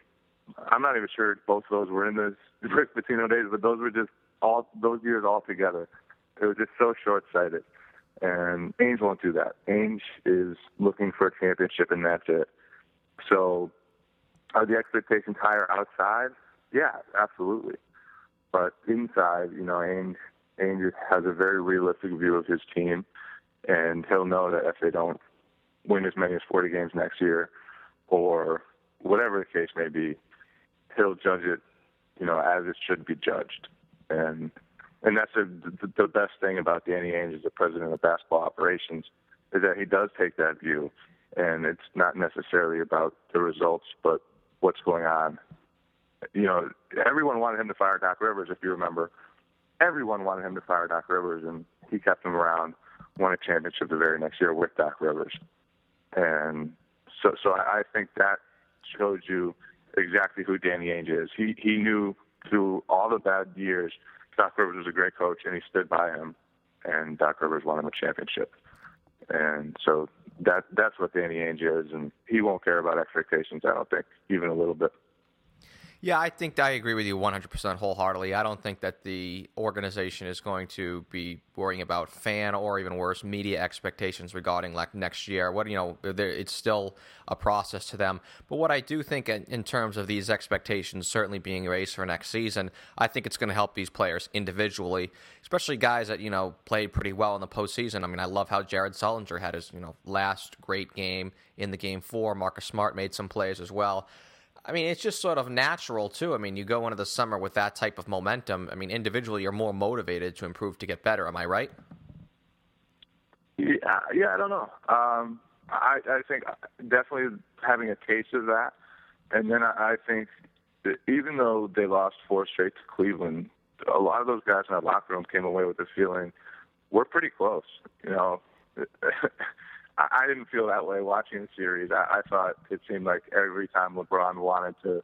I'm not even sure if both of those were in the Rick Pitino days, but those were just all those years all together. It was just so short sighted. And Ainge won't do that. Ainge is looking for a championship and that's it. So are the expectations higher outside? Yeah, absolutely. But inside, you know, Ainge Ainge has a very realistic view of his team and he'll know that if they don't win as many as 40 games next year or whatever the case may be, he'll judge it, you know, as it should be judged and and that's a, the, the best thing about Danny Ainge as the president of basketball operations is that he does take that view, and it's not necessarily about the results, but what's going on. You know, everyone wanted him to fire Doc Rivers, if you remember. Everyone wanted him to fire Doc Rivers, and he kept him around, won a championship the very next year with Doc Rivers, and so so I think that shows you exactly who Danny Ainge is. He he knew through all the bad years, Doc Rivers was a great coach, and he stood by him, and Doc Rivers won him a championship. And so that that's what Danny Ainge is, and he won't care about expectations. I don't think even a little bit. Yeah, I think I agree with you 100% wholeheartedly. I don't think that the organization is going to be worrying about fan or even worse media expectations regarding like next year. What you know, it's still a process to them. But what I do think in, in terms of these expectations certainly being raised for next season, I think it's going to help these players individually, especially guys that you know played pretty well in the postseason. I mean, I love how Jared Sullinger had his you know last great game in the game four. Marcus Smart made some plays as well. I mean, it's just sort of natural too. I mean, you go into the summer with that type of momentum. I mean, individually, you're more motivated to improve to get better. Am I right? Yeah, yeah. I don't know. Um, I, I think definitely having a taste of that, and then I, I think that even though they lost four straight to Cleveland, a lot of those guys in that locker room came away with the feeling we're pretty close. You know, I, I didn't feel that way watching the series. I, I thought it seemed like every time LeBron wanted to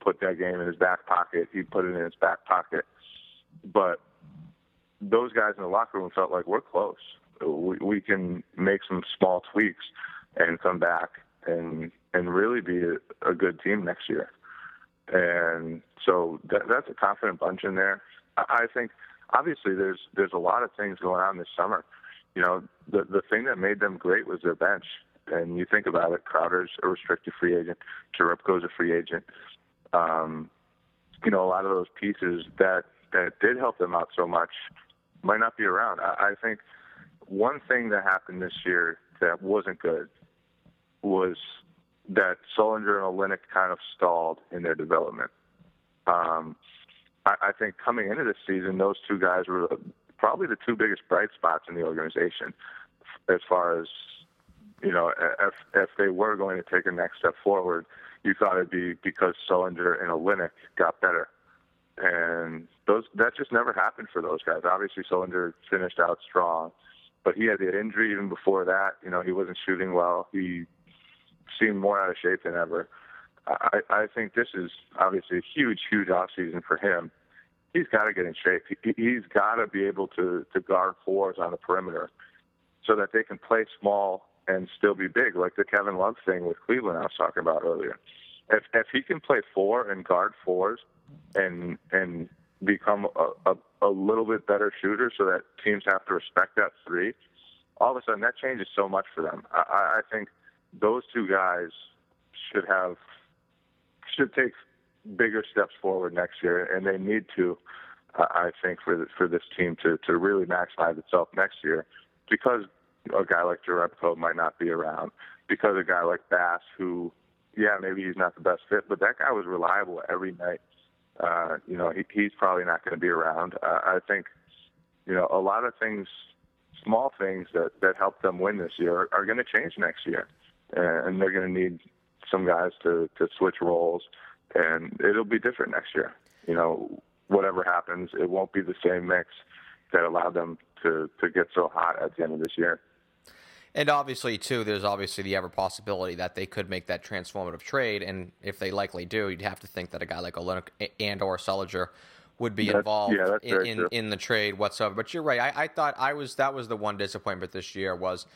put that game in his back pocket, he put it in his back pocket. But those guys in the locker room felt like we're close. We, we can make some small tweaks and come back and and really be a, a good team next year. And so that, that's a confident bunch in there. I, I think obviously there's there's a lot of things going on this summer you know, the the thing that made them great was their bench. And you think about it, Crowder's a restricted free agent, Jerebko's a free agent. Um, you know, a lot of those pieces that that did help them out so much might not be around. I, I think one thing that happened this year that wasn't good was that Sullinger and Olynyk kind of stalled in their development. Um, I, I think coming into this season, those two guys were probably the two biggest bright spots in the organization as far as you know if if they were going to take a next step forward you thought it'd be because Sullinger and Olynyk got better. And those that just never happened for those guys. Obviously Sullinger finished out strong but he had the injury even before that. You know he wasn't shooting well. He seemed more out of shape than ever. I, I think this is obviously a huge, huge off season for him he's got to get in shape. He, he's got to be able to to guard fours on the perimeter, so that they can play small and still be big, like the Kevin Love thing with Cleveland I was talking about earlier. If if he can play four and guard fours, and and become a, a, a little bit better shooter, so that teams have to respect that three, all of a sudden that changes so much for them. I, I think those two guys should have should take bigger steps forward next year, and they need to. Uh, I think for the, for this team to to really maximize itself next year, because a guy like Jerebko might not be around, because a guy like Bass, who, yeah, maybe he's not the best fit, but that guy was reliable every night. Uh, you know, he, he's probably not going to be around. Uh, I think, you know, a lot of things, small things that that help them win this year are, are going to change next year, and they're going to need some guys to to switch roles and it'll be different next year. You know, whatever happens, it won't be the same mix that allowed them to to get so hot at the end of this year. And obviously, too, there's obviously the ever possibility that they could make that transformative trade, and if they likely do, you'd have to think that a guy like Olynyk and or Sullinger would be that's, involved yeah, in, in, in, the trade whatsoever. But you're right. I, I, thought I was that was the one disappointment this year was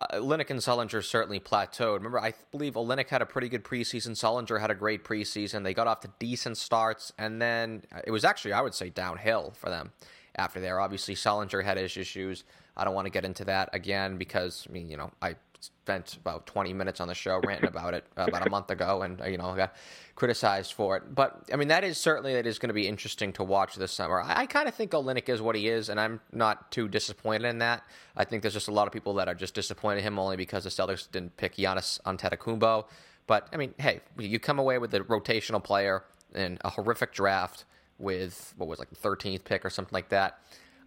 uh, Olynyk and Sullinger certainly plateaued. Remember, I believe Olynyk had a pretty good preseason. Sullinger had a great preseason. They got off to decent starts, and then uh, it was actually, I would say, downhill for them after there. Obviously, Sullinger had his issues. I don't want to get into that again because, I mean, you know, I spent about 20 minutes on the show ranting about it uh, about a month ago and, uh, you know, got criticized for it. But, I mean, that is certainly that is going to be interesting to watch this summer. I, I kind of think Olynyk is what he is, and I'm not too disappointed in that. I think there's just a lot of people that are just disappointed in him only because the Celtics didn't pick Giannis Antetokounmpo. But, I mean, hey, you come away with a rotational player in a horrific draft with, what was like the 13th pick or something like that.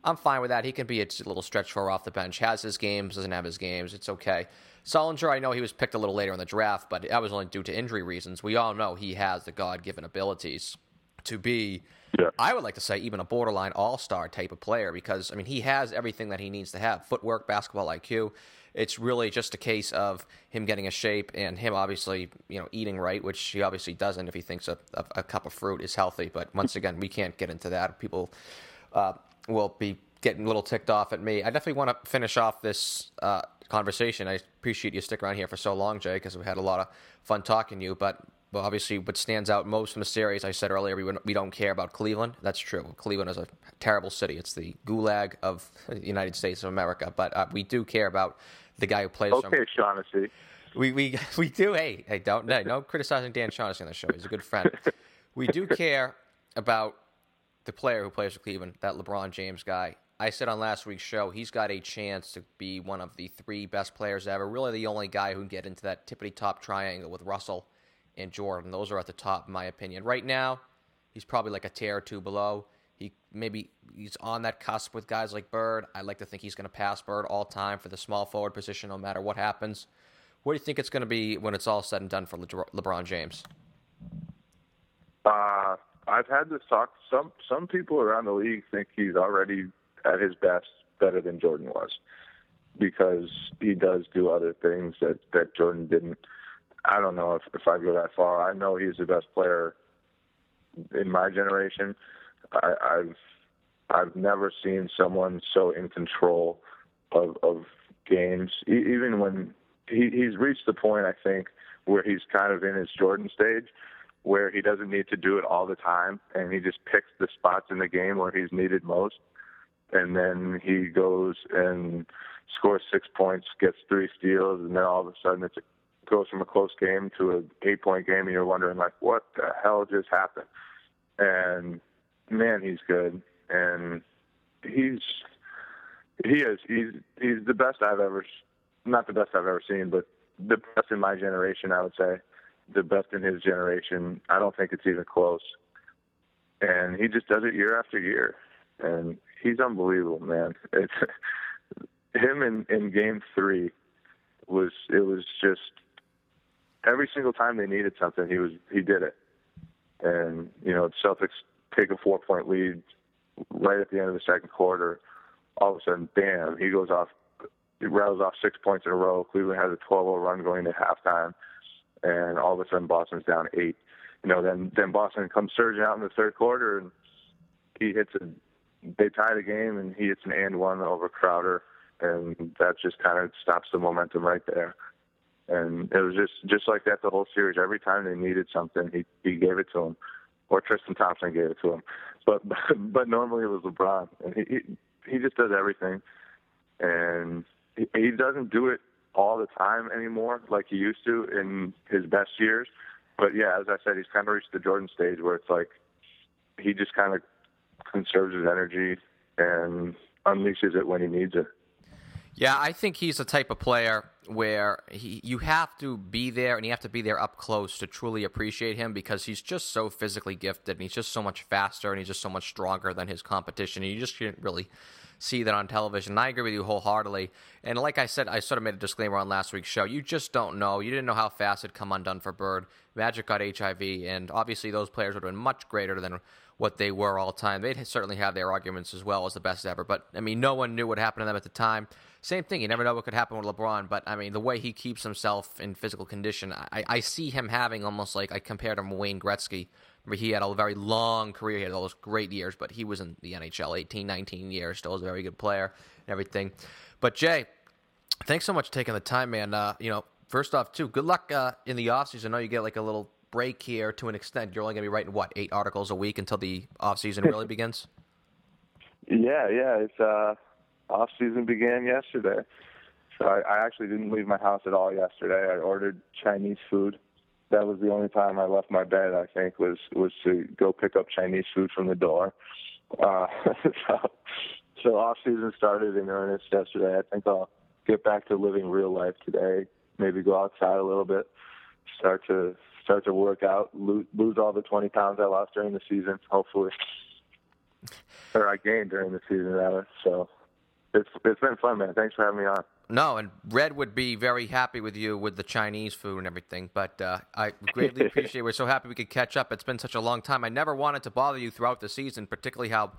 I'm fine with that. He can be a little stretch four off the bench. Has his games, doesn't have his games. It's okay. Sullinger, I know he was picked a little later in the draft, but that was only due to injury reasons. We all know he has the God given abilities to be, yeah. I would like to say, even a borderline all star type of player because, I mean, he has everything that he needs to have footwork, basketball IQ. It's really just a case of him getting a shape and him obviously, you know, eating right, which he obviously doesn't if he thinks a, a, a cup of fruit is healthy. But once again, we can't get into that. People uh, will be getting a little ticked off at me. I definitely want to finish off this uh, conversation. I appreciate you sticking around here for so long, Jay, because we had a lot of fun talking to you. But well, obviously, what stands out most from the series, I said earlier, we, we don't care about Cleveland. That's true. Cleveland is a terrible city. It's the gulag of the United States of America. But uh, we do care about the guy who plays. Okay, from, Shaughnessy. We, we, we do. Hey, hey, don't no, no criticizing Dan Shaughnessy on the show. He's a good friend. we do care about the player who plays for Cleveland, that LeBron James guy. I said on last week's show, he's got a chance to be one of the three best players ever. Really, the only guy who can get into that tippity top triangle with Russell and Jordan. Those are at the top, in my opinion. Right now, he's probably like a tier or two below. He maybe he's on that cusp with guys like Bird. I like to think he's going to pass Bird all time for the small forward position, no matter what happens. What do you think it's going to be when it's all said and done for Le- LeBron James? Uh, I've had this talk. Some some people around the league think he's already at his best, better than Jordan was, because he does do other things that that Jordan didn't. I don't know if if I go that far. I know he's the best player in my generation. I, I've I've never seen someone so in control of of games. even when he, he's reached the point, I think, where he's kind of in his Jordan stage, where he doesn't need to do it all the time, and he just picks the spots in the game where he's needed most, and then he goes and scores six points, gets three steals, and then all of a sudden it goes from a close game to an eight point game and you're wondering like what the hell just happened? And man he's good. And he's he is he's he's the best I've ever not the best I've ever seen but the best in my generation I would say the best in his generation I don't think it's even close and he just does it year after year and he's unbelievable man it's him in in game 3 was it was just every single time they needed something, he was he did it. And you know, Celtics take a four point lead right at the end of the second quarter. All of a sudden, bam, he goes off, he rattles off six points in a row. Cleveland has a 12-0 run going into halftime, and all of a sudden, Boston's down eight. You know, then then Boston comes surging out in the third quarter, and he hits a. They tie the game, and he hits an and one over Crowder, and that just kind of stops the momentum right there and it was just just like that the whole series. Every time they needed something, he he gave it to them, or Tristan Thompson gave it to him. But but, normally it was LeBron, and he he just does everything, and he doesn't do it all the time anymore like he used to in his best years. But yeah, as I said, he's kind of reached the Jordan stage where it's like he just kind of conserves his energy and unleashes it when he needs it. Yeah, I think he's the type of player where he, you have to be there and you have to be there up close to truly appreciate him because he's just so physically gifted and he's just so much faster and he's just so much stronger than his competition. And you just can't really see that on television. And I agree with you wholeheartedly. And like I said, I sort of made a disclaimer on last week's show. You just don't know. You didn't know how fast it'd come undone for Bird. Magic got HIV, and obviously those players would have been much greater than what they were all time. They'd certainly have their arguments as well as the best ever. But I mean, no one knew what happened to them at the time. Same thing. You never know what could happen with LeBron. But I mean, the way he keeps himself in physical condition, I, I see him having almost like I compared him to Wayne Gretzky. He had a very long career. He had all those great years, but he was in the NHL 18, 19 years. Still was a very good player and everything. But Jay, thanks so much for taking the time, man. Uh, you know, first off, too, good luck uh, in the offseason. I know you get like a little break here to an extent. You're only going to be writing what eight articles a week until the off season really begins. Yeah, yeah. It's uh, off season began yesterday, so I, I actually didn't leave my house at all yesterday. I ordered Chinese food. That was the only time I left my bed. I think was was to go pick up Chinese food from the door. Uh, so, so off season started in earnest yesterday. I think I'll get back to living real life today. Maybe go outside a little bit, start to start to work out, lose, lose all the 20 pounds I lost during the season, hopefully, or I gained during the season rather. So it's it's been fun, man. Thanks for having me on. No, and Red would be very happy with you with the Chinese food and everything. But uh, I greatly appreciate. We're so happy we could catch up. It's been such a long time. I never wanted to bother you throughout the season, particularly how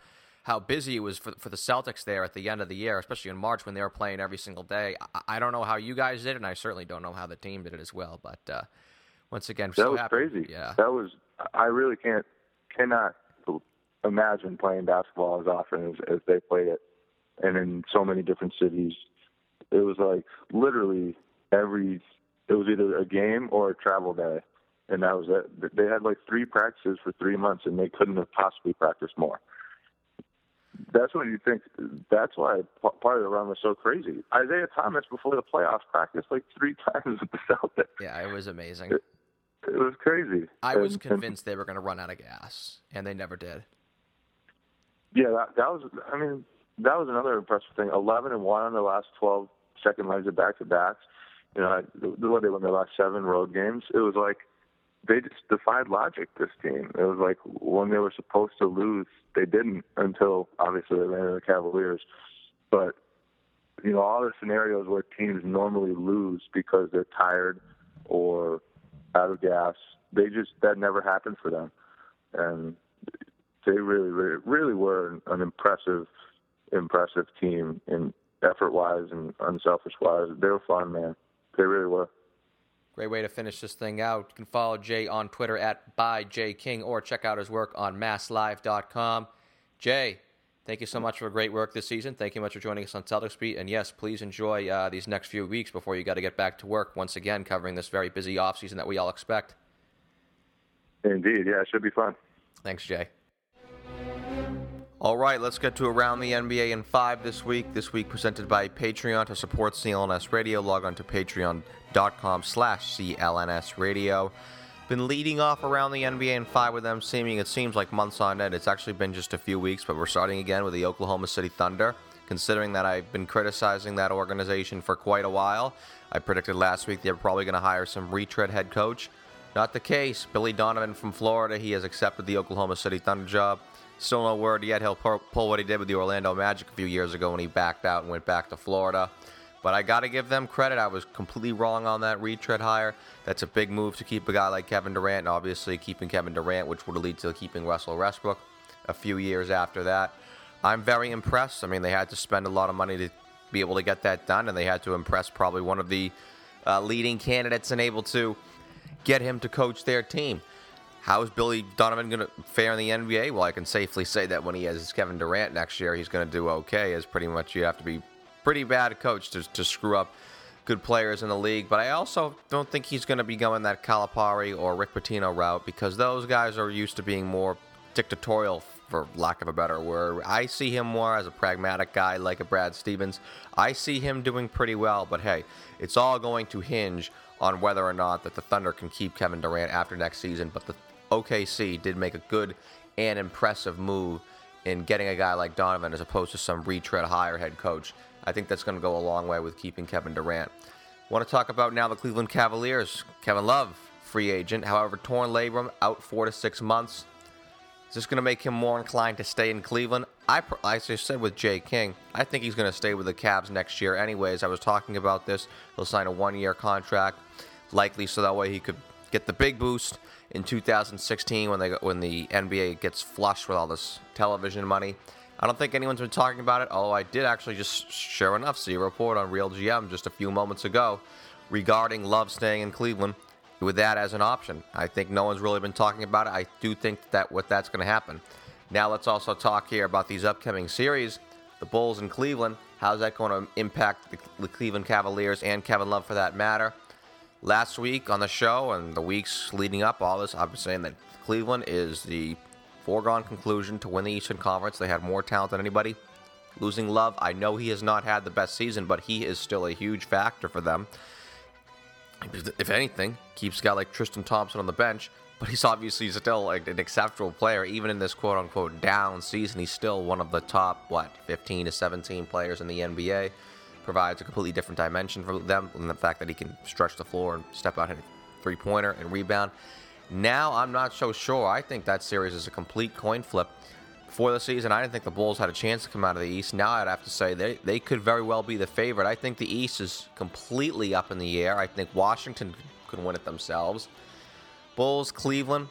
how busy it was for, for the Celtics there at the end of the year, especially in March when they were playing every single day. I, I don't know how you guys did, and I certainly don't know how the team did it as well. But uh, once again, that so was happy. crazy. Yeah, that was. I really can't cannot imagine playing basketball as often as, as they played it, and in so many different cities. It was like literally every. It was either a game or a travel day, and that was it. They had like three practices for three months, and they couldn't have possibly practiced more. That's what you think. That's why part of the run was so crazy. Isaiah Thomas before the playoffs practiced like three times with the Celtics. Yeah, it was amazing. It, it was crazy. I was convinced they were going to run out of gas, and they never did. Yeah, that, that was. I mean, that was another impressive thing. Eleven and one on the last twelve second legs of back to backs. You know, the way they won their last seven road games, it was like they just defied logic. This team. It was like when they were supposed to lose, they didn't until obviously they ran into the Cavaliers. But you know, all the scenarios where teams normally lose because they're tired or out of gas, they just that never happened for them, and they really, really, really were an impressive, impressive team in effort-wise and unselfish-wise. They were fun, man. They really were. Great way to finish this thing out. You can follow Jay on Twitter at byjking or check out his work on masslive.com. Jay, thank you so much for great work this season. Thank you much for joining us on Celtics Beat. And yes, please enjoy uh, these next few weeks before you got to get back to work once again, covering this very busy offseason that we all expect. Indeed. Yeah, it should be fun. Thanks, Jay. All right, let's get to Around the NBA in 5 this week. This week presented by Patreon. To support CLNS Radio, log on to patreon.com slash CLNS Radio. Been leading off Around the NBA in 5 with them, seeming it seems like months on end. It's actually been just a few weeks, but we're starting again with the Oklahoma City Thunder. Considering that I've been criticizing that organization for quite a while, I predicted last week they were probably going to hire some retread head coach. Not the case. Billy Donovan from Florida, he has accepted the Oklahoma City Thunder job. Still no word yet. He'll pull what he did with the Orlando Magic a few years ago when he backed out and went back to Florida. But I got to give them credit. I was completely wrong on that retread hire. That's a big move to keep a guy like Kevin Durant, and obviously keeping Kevin Durant, which would lead to keeping Russell Westbrook a few years after that. I'm very impressed. I mean, they had to spend a lot of money to be able to get that done, and they had to impress probably one of the uh, leading candidates and able to get him to coach their team. How is Billy Donovan going to fare in the NBA? Well, I can safely say that when he has Kevin Durant next year, he's going to do okay. As pretty much you have to be pretty bad coach to, to screw up good players in the league. But I also don't think he's going to be going that Calipari or Rick Pitino route because those guys are used to being more dictatorial, for lack of a better word. I see him more as a pragmatic guy like a Brad Stevens. I see him doing pretty well, but hey, it's all going to hinge on whether or not that the Thunder can keep Kevin Durant after next season. But the OKC did make a good and impressive move in getting a guy like Donovan as opposed to some retread higher head coach. I think that's going to go a long way with keeping Kevin Durant. Want to talk about now the Cleveland Cavaliers. Kevin Love, free agent. However, torn labrum, out four to six months. Is this going to make him more inclined to stay in Cleveland? I, I just said with Jay King, I think he's going to stay with the Cavs next year. Anyways, I was talking about this. He'll sign a one-year contract, likely so that way he could get the big boost in 2016 when they when the NBA gets flushed with all this television money. I don't think anyone's been talking about it, although I did actually just, sure enough, see a report on Real GM just a few moments ago regarding Love staying in Cleveland with that as an option. I think no one's really been talking about it. I do think that what that's going to happen. Now let's also talk here about these upcoming series, the Bulls in Cleveland. How's that going to impact the, the Cleveland Cavaliers and Kevin Love for that matter? Last week on the show and the weeks leading up, all this, I've been saying that Cleveland is the foregone conclusion to win the Eastern Conference. They had more talent than anybody. Losing Love, I know he has not had the best season, but he is still a huge factor for them. If anything, keeps a guy like Tristan Thompson on the bench, but he's obviously still an exceptional player. Even in this quote unquote down season, he's still one of the top, what, 15 to 17 players in the NBA provides a completely different dimension for them and the fact that he can stretch the floor and step out, hit a three pointer and rebound. Now I'm not so sure. I think that series is a complete coin flip. For the season, I didn't think the Bulls had a chance to come out of the East. Now I'd have to say they, they could very well be the favorite. I think the East is completely up in the air. I think Washington could win it themselves. Bulls, Cleveland,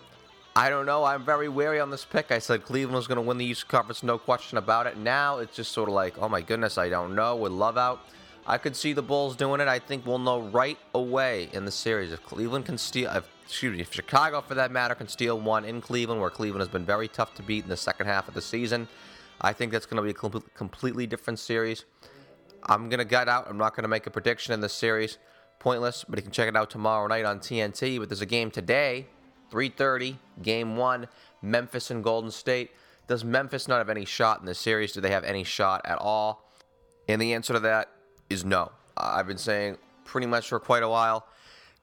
I don't know. I'm very wary on this pick. I said Cleveland was going to win the East Conference, no question about it. Now it's just sort of like, oh my goodness, I don't know. With Love out, I could see the Bulls doing it. I think we'll know right away in the series if Cleveland can steal. If, excuse me, if Chicago, for that matter, can steal one in Cleveland, where Cleveland has been very tough to beat in the second half of the season. I think that's going to be a completely different series. I'm going to gut out. I'm not going to make a prediction in this series. pointless, but you can check it out tomorrow night on TNT. But there's a game today, 3:30, game one, Memphis and Golden State. Does Memphis not have any shot in this series? Do they have any shot at all? And the answer to that is no. I've been saying pretty much for quite a while.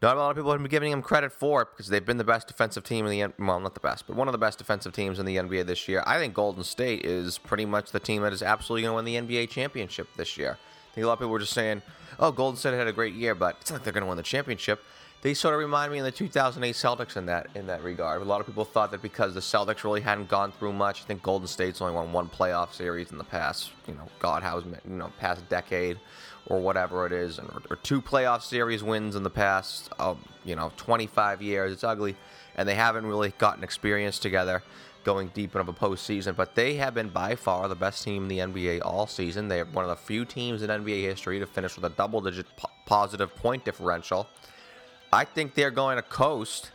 Not a lot of people have been giving them credit for it because they've been the best defensive team in the well, not the best, but one of the best defensive teams in the NBA this year. I think Golden State is pretty much the team that is absolutely going to win the NBA championship this year. I think a lot of people were just saying, "Oh, Golden State had a great year," but it's not like they're going to win the championship. They sort of remind me of the 2008 Celtics in that in that regard. A lot of people thought that because the Celtics really hadn't gone through much. I think Golden State's only won one playoff series in the past, you know, God, how's you know, past decade or whatever it is, or, or two playoff series wins in the past, um, you know, 25 years. It's ugly, and they haven't really gotten experience together going deep into a postseason. But they have been by far the best team in the NBA all season. They are one of the few teams in NBA history to finish with a double-digit po- positive point differential. I think they're going to coast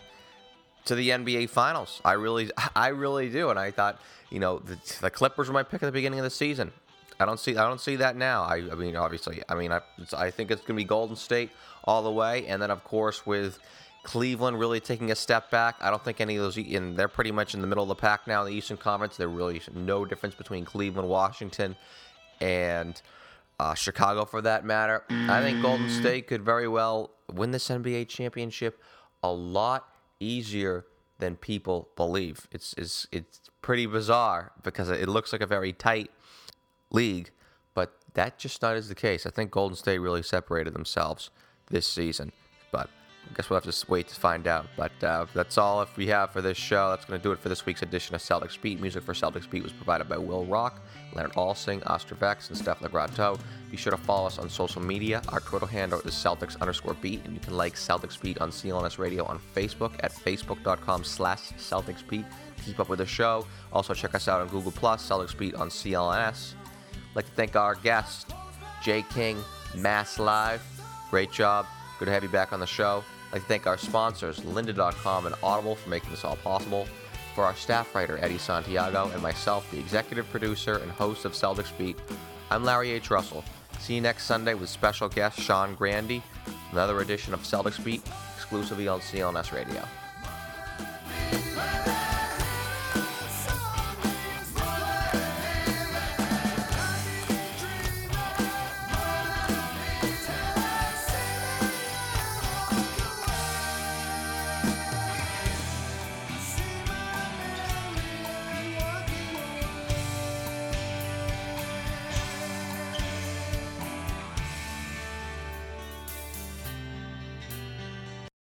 to the NBA Finals. I really, I really do. And I thought, you know, the, the Clippers were my pick at the beginning of the season. I don't see, I don't see that now. I, I mean, obviously, I mean, I, I think it's going to be Golden State all the way, and then of course with Cleveland really taking a step back. I don't think any of those, and they're pretty much in the middle of the pack now in the Eastern Conference. There really no difference between Cleveland, Washington, and uh, Chicago for that matter. I think Golden State could very well win this NBA championship a lot easier than people believe. It's it's it's pretty bizarre because it looks like a very tight league, but that just not is the case. I think Golden State really separated themselves this season, I guess we'll have to wait to find out. But uh, that's all if we have for this show. That's going to do it for this week's edition of Celtics Beat. Music for Celtics Beat was provided by Will Rock, Leonard Alsing, Ostrovex, and Steph Legrateau. Be sure to follow us on social media. Our Twitter handle is Celtics underscore beat, and you can like Celtics Beat on CLNS Radio on Facebook at facebook.com slash Celtics Beat. Keep up with the show. Also check us out on Google Plus, Celtics Beat on CLNS. I'd like to thank our guest, Jay King, Mass Live. Great job. Good to have you back on the show. Like to thank our sponsors, lynda.com and Audible, for making this all possible. For our staff writer, Eddie Santiago, and myself, the executive producer and host of Celtics Beat, I'm Larry H. Russell. See you next Sunday with special guest Sean Grande, another edition of Celtics Beat, exclusively on CLNS Radio.